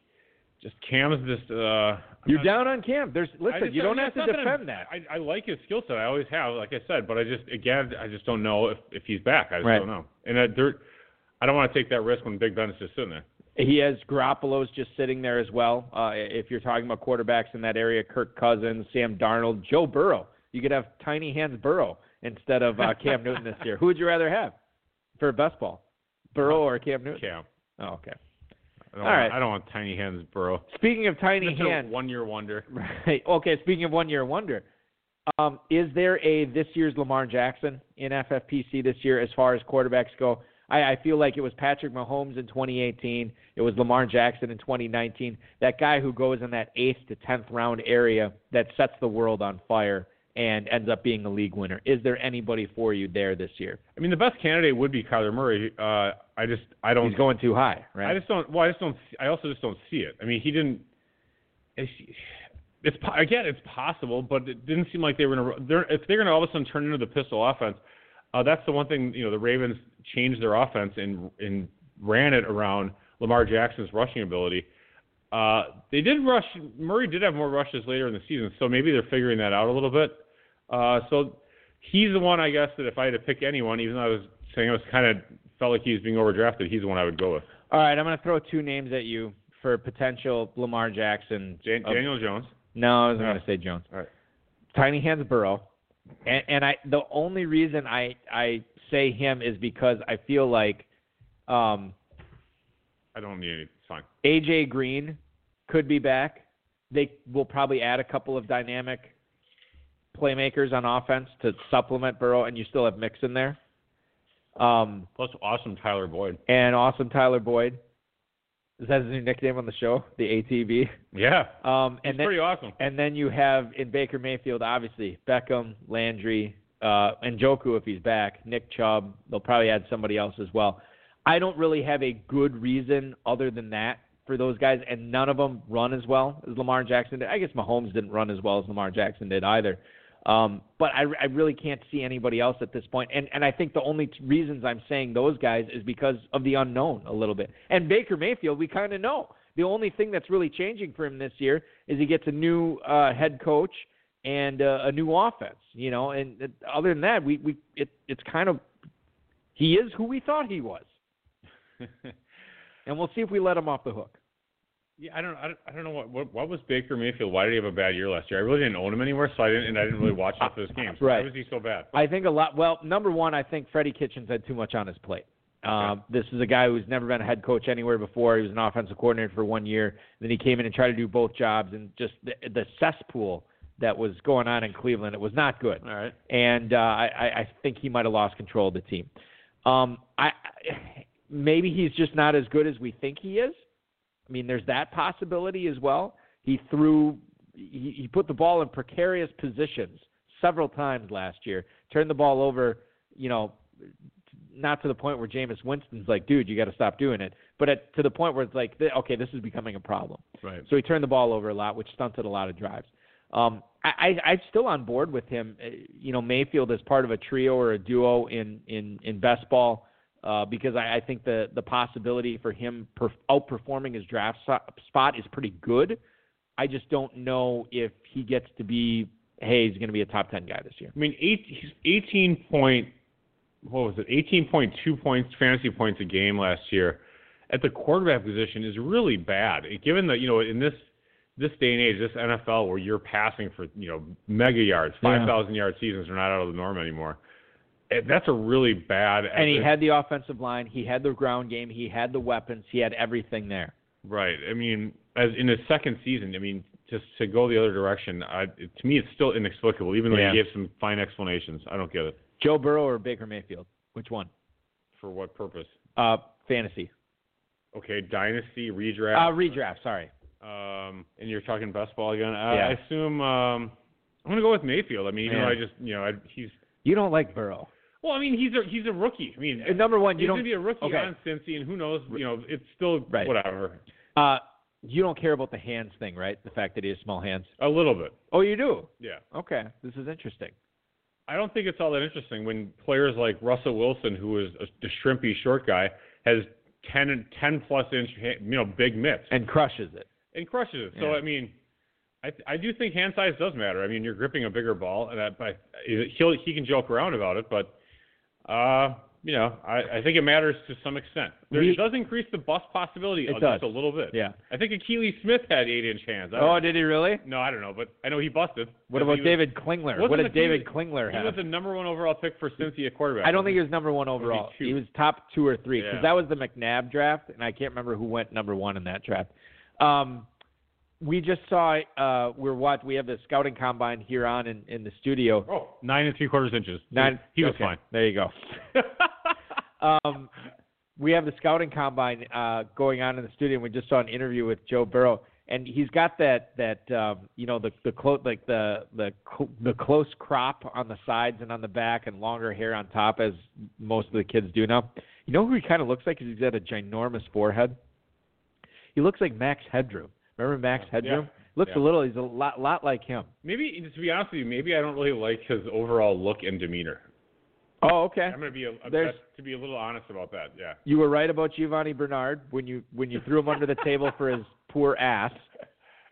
just Cam is just. Uh, You're down on Cam. There's listen, just you don't have to not that defend that. I, I like his skill set. I always have, like I said. But I just again, I just don't know if if he's back. I just Right. don't know. And uh, there, I don't want to take that risk when Big Ben's just sitting there. He has Garoppolo's just sitting there as well. Uh, if you're talking about quarterbacks in that area, Kirk Cousins, Sam Darnold, Joe Burrow. You could have Tiny Hands Burrow instead of uh, Cam Newton this year. Who would you rather have for best ball, Burrow or Cam Newton? Cam. Oh, okay. I don't All want, right. I don't want tiny hands, bro. Speaking of tiny Mr. hands, One year wonder. right? Okay. Speaking of one year wonder, um, is there a this year's Lamar Jackson in FFPC this year as far as quarterbacks go? I, I feel like it was Patrick Mahomes in 2018. It was Lamar Jackson in 2019. That guy who goes in that eighth to tenth round area that sets the world on fire and ends up being a league winner. Is there anybody for you there this year? I mean, the best candidate would be Kyler Murray. Uh, I just I don't He's going too high, right? I just don't. Well, I just don't. I also just don't see it. I mean, he didn't. It's, it's po- again, it's possible, but it didn't seem like they were going to. They're, if they're going to all of a sudden turn into the pistol offense, uh, that's the one thing. You know, the Ravens changed their offense and and ran it around Lamar Jackson's rushing ability. Uh, they did rush. Murray did have more rushes later in the season, so maybe they're figuring that out a little bit. Uh, so he's the one, I guess, that if I had to pick anyone, even though I was saying I was kind of felt like he was being overdrafted, he's the one I would go with. All right, I'm going to throw two names at you for potential Lamar Jackson. Jan- of- Daniel Jones. No, I was Yeah. going to say Jones. All right. Tiny Hands Burrow, and, and I the only reason I I say him is because I feel like um, I don't need any. It's fine. AJ Green could be back. They will probably add a couple of dynamic playmakers on offense to supplement Burrow, and you still have Mixon there. Um, Plus, awesome Tyler Boyd. and awesome Tyler Boyd. Is that his new nickname on the show? The ATV. Yeah, Um, he's and then pretty awesome. and then you have in Baker Mayfield, obviously Beckham, Landry, uh, and Njoku if he's back. Nick Chubb. They'll probably add somebody else as well. I don't really have a good reason other than that for those guys, and none of them run as well as Lamar Jackson did. I guess Mahomes didn't run as well as Lamar Jackson did either. Um, but I, I really can't see anybody else at this point. And and I think the only t- reasons I'm saying those guys is because of the unknown a little bit. And Baker Mayfield, we kind of know. The only thing that's really changing for him this year is he gets a new uh, head coach and uh, a new offense. You know, and it, other than that, we we it it's kind of he is who we thought he was, and we'll see if we let him off the hook. Yeah, I don't, I don't, I don't know what, what, what was Baker Mayfield? Why did he have a bad year last year? I really didn't own him anywhere, so I didn't, and I didn't really watch enough of his games. Right. Why was he so bad? I think a lot. Well, number one, I think Freddie Kitchens had too much on his plate. Um, this is a guy who's never been a head coach anywhere before. He was an offensive coordinator for one year. Then he came in and tried to do both jobs, and just the, the cesspool that was going on in Cleveland, it was not good. All right. And uh, I, I I think he might have lost control of the team. Um, I maybe he's just not as good as we think he is. I mean, there's that possibility as well. He threw, he, he put the ball in precarious positions several times last year. Turned the ball over, you know, not to the point where Jameis Winston's like, dude, you got to stop doing it, but at, to the point where it's like, okay, this is becoming a problem. Right. So he turned the ball over a lot, which stunted a lot of drives. Um, I, I, I'm still on board with him. Uh, You know, Mayfield as part of a trio or a duo in in in best ball uh, because I, I think the the possibility for him perf- outperforming his draft spot is pretty good. I just don't know if he gets to be. Hey, he's going to be a top ten guy this year. I mean, eight, he's 18 point, what was it? 18.2 points, fantasy points a game last year. At the quarterback position is really bad. Given that you know in this this day and age, this NFL where you're passing for you know mega yards, Yeah. 5,000 yard seasons are not out of the norm anymore. That's a really bad. And he had the offensive line, he had the ground game, he had the weapons, he had everything there. Right. I mean, as in his second season, I mean, just to go the other direction, I, to me, it's still inexplicable. Even though Yeah. he gave some fine explanations, I don't get it. Joe Burrow or Baker Mayfield? Which one? For what purpose? Uh, fantasy. Okay, dynasty redraft. Uh, redraft. Sorry. um, and you're talking best ball again. Uh, Yeah. I assume um, I'm going to go with Mayfield. I mean, even Yeah. though I just, you know, I, he's You don't like Burrow. Well. I mean, he's a he's a rookie. I mean, Uh, number one, you he's don't. going to be a rookie okay. on Cincy, and who knows? You know, it's still Right. whatever. Uh, you don't care about the hands thing, right? The fact that he has small hands. A little bit. Oh, you do. Yeah. Okay, this is interesting. I don't think it's all that interesting when players like Russell Wilson, who is a, a shrimpy short guy, has 10, 10 plus inch, you know, big mitts And crushes it. and crushes it. So I mean, I I do think hand size does matter. I mean, you're gripping a bigger ball, and that, but he'll he can joke around about it, but uh, you know, I, I think it matters to some extent. There, We- does increase the bust possibility It does. just a little bit. Yeah. I think Akili Smith had eight inch hands. Oh, don't- did he really? no, I don't know, but I know he busted. What about David Klingler? wasn't What did David Klingler He was the number one overall pick for at quarterback. I don't think he was number one overall. He was top two or three because Yeah. that was the McNabb draft, and I can't remember who went number one in that draft. Um, we just saw uh, we're what we have the scouting combine here on in, in the studio. Oh, nine and three quarters inches. Nine. He was okay, fine. There you go. um, we have the scouting combine uh, going on in the studio. and We just saw an interview with Joe Burrow, and he's got that that um, you know the the clo- like the the cl- the close crop on the sides and on the back, and longer hair on top, as most of the kids do now. You know who he kind of looks like? Is he's got a ginormous forehead. He looks like Max Headroom. Remember Max Headroom? Yeah. Looks Yeah. a little. He's a lot lot like him. Maybe to be honest with you, maybe I don't really like his overall look and demeanor. Oh, okay. I'm going to be a, a to be a little honest about that. Yeah. You were right about Giovani Bernard when you when you threw him under the table for his poor ass,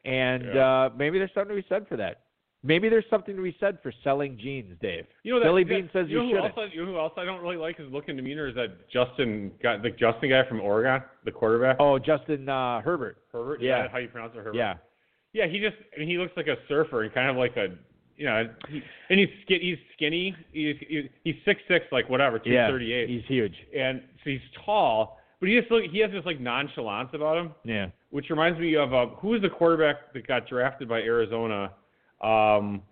and Yeah. uh, maybe there's something to be said for that. Maybe there's something to be said for selling jeans, Dave. You know that Billy that- Beane says you know you shouldn't. I, you know who else I don't really like his look and demeanor is that Justin guy, the Justin guy from Oregon, the quarterback. Oh, Justin uh, Herbert. Herbert. Is yeah. that how you pronounce it, Herbert? Yeah. Yeah, he just I mean, he looks like a surfer and kind of like a you know, he, and he's skin, he's skinny. He's he's, he's six six like whatever, two Yeah. thirty eight. He's huge. and so he's tall, but he just look he has this like nonchalance about him, Yeah. which reminds me of uh, who was the quarterback that got drafted by Arizona, um,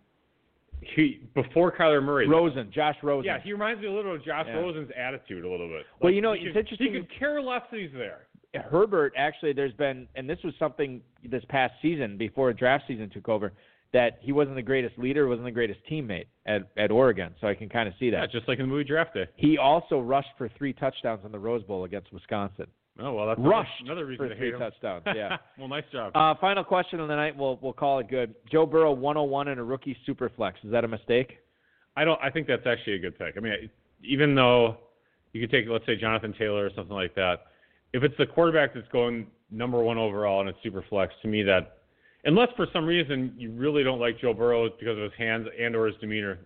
he before Kyler Murray. Rosen, Josh Rosen. Yeah, he reminds me a little of Josh Yeah. Rosen's attitude a little bit. Well, you know, it's could- interesting- He could care less that he's there. Herbert actually, there's been, and this was something this past season before draft season took over, that he wasn't the greatest leader, wasn't the greatest teammate at at Oregon. So I can kind of see that. Yeah, just like in the movie Draft Day. He also rushed for three touchdowns in the Rose Bowl against Wisconsin. Oh well, that's Rushed another reason for to three hate him. touchdowns. Yeah. well, nice job. uh, final question of the night. We'll we'll call it good. Joe Burrow 101 in a rookie super flex. Is that a mistake? I don't. I think that's actually a good pick. I mean, even though you could take, let's say, Jonathan Taylor or something like that, if it's the quarterback that's going number one overall and it's super flex, to me that, unless for some reason you really don't like Joe Burrow because of his hands and or his demeanor,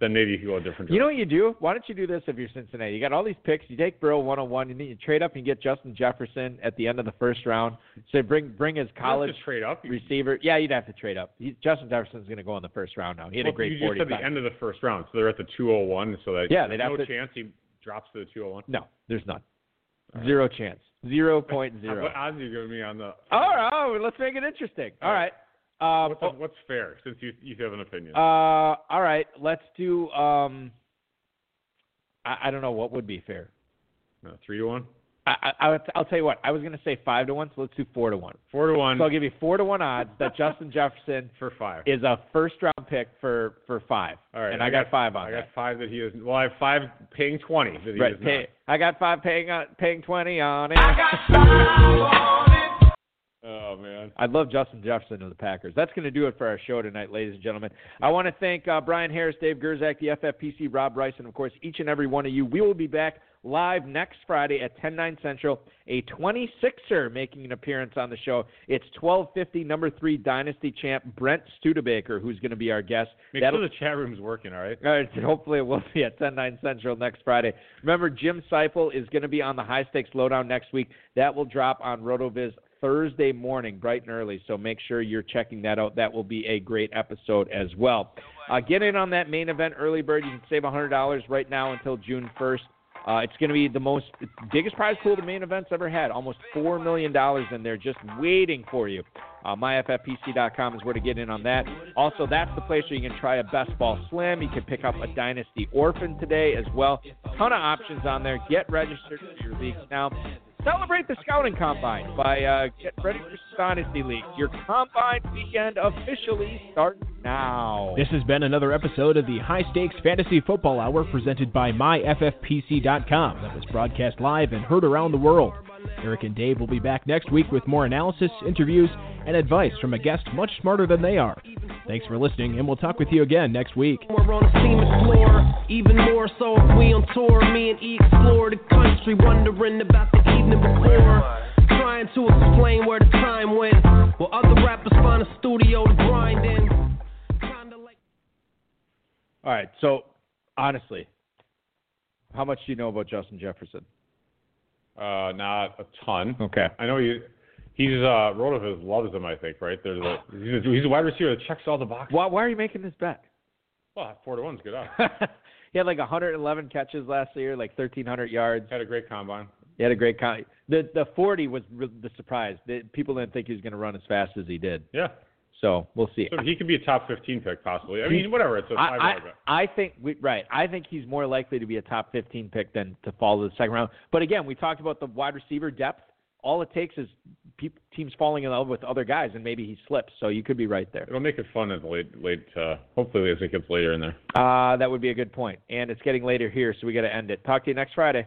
then maybe you go a different. You know what you do? Why don't you do this if you're Cincinnati? You got all these picks. You take Burrow 101, and then you trade up and get Justin Jefferson at the end of the first round. So bring bring his college trade up. Receiver. Yeah, you'd have to trade up. He, Justin Jefferson's going to go in the first round now. He had well, a great you just 40. said the end of the first round, so they're at the 201, so that Yeah, there's no to- chance he drops to the 201. No, there's none. Zero chance. Zero point zero. What odds are you giving me on the? All right, oh, let's make it interesting. All right. Um, What's, what's fair since you you have an opinion? uh, all right. Let's do. Um, I, I don't know what would be fair. no, three to one, I, I, I'll- I'll tell you what. I was going to say five to one, so let's do four to one. four to one So I'll give you four to one odds that Justin Jefferson for five. is a first round pick for for five. All right, and I, got, five on it. I that. got five that he is. Well, I have five paying twenty that he right. is Pay, I got five paying uh, paying twenty on it. Oh man. I love Justin Jefferson of the Packers. That's going to do it for our show tonight, ladies and gentlemen. I want to thank uh, Brian Harris, Dave Gerczak, the FFPC, Rob Bryce, and of course each and every one of you. We will be back live next Friday at 10 9 Central. A 26er making an appearance on the show. It's 1250 number three Dynasty champ Brent Studebaker, who's going to be our guest. Make That'll- sure the chat room's working. All right. all right, so hopefully it will be at 10 9 Central next Friday. Remember, Jim Seifel is going to be on the High Stakes Lowdown next week. That will drop on RotoViz Thursday morning, bright and early. So make sure you're checking that out. That will be a great episode as well. Uh, get in on that main event early bird. You can save $100 right now until June 1st. Uh, it's going to be the most biggest prize pool the main event's ever had. Almost $4 million in there just waiting for you. Uh, MyFFPC.com is where to get in on that. Also, that's the place where you can try a best ball slim. You can pick up a Dynasty Orphan today as well. Ton of options on there. Get registered for your leagues now. Celebrate the scouting combine by uh, getting ready for Dynasty League. Your combine weekend officially starts now. This has been another episode of the High Stakes Fantasy Football Hour presented by MyFFPC.com that was broadcast live and heard around the world. Eric and Dave will be back next week with more analysis, interviews, and advice from a guest much smarter than they are. Thanks for listening, and we'll talk with you again next week. We're on the team explore, even more so if we on tour. Me and E explore the country, wondering about the evening before. Trying to explain where the time went, while other rappers find a studio to grind in. Kinda like All right. So, honestly, how much do you know about Justin Jefferson? Uh, not a ton. Okay. I know he. He's uh, Rotoviz loves him. I think right. There's a he's a, he's a wide receiver that checks all the boxes. Why, why are you making this bet? Well, four to one's good odds. he had like 111 catches last year, like 1,300 yards. Had a great combine. He had a great con. The the 40 was the surprise. The, people didn't think he was going to run as fast as he did. Yeah. So we'll see. So he could be a top 15 pick possibly. I mean, whatever. It's a I, five I. I think we, right. I think he's more likely to be a top 15 pick than to fall to the second round. But again, we talked about the wide receiver depth. All it takes is peop teams falling in love with other guys, and maybe he slips. So you could be right there. It'll make it fun at the late late. Uh, hopefully, as it gets later in there. Uh, that would be a good point. And it's getting later here, so we got to end it. Talk to you next Friday.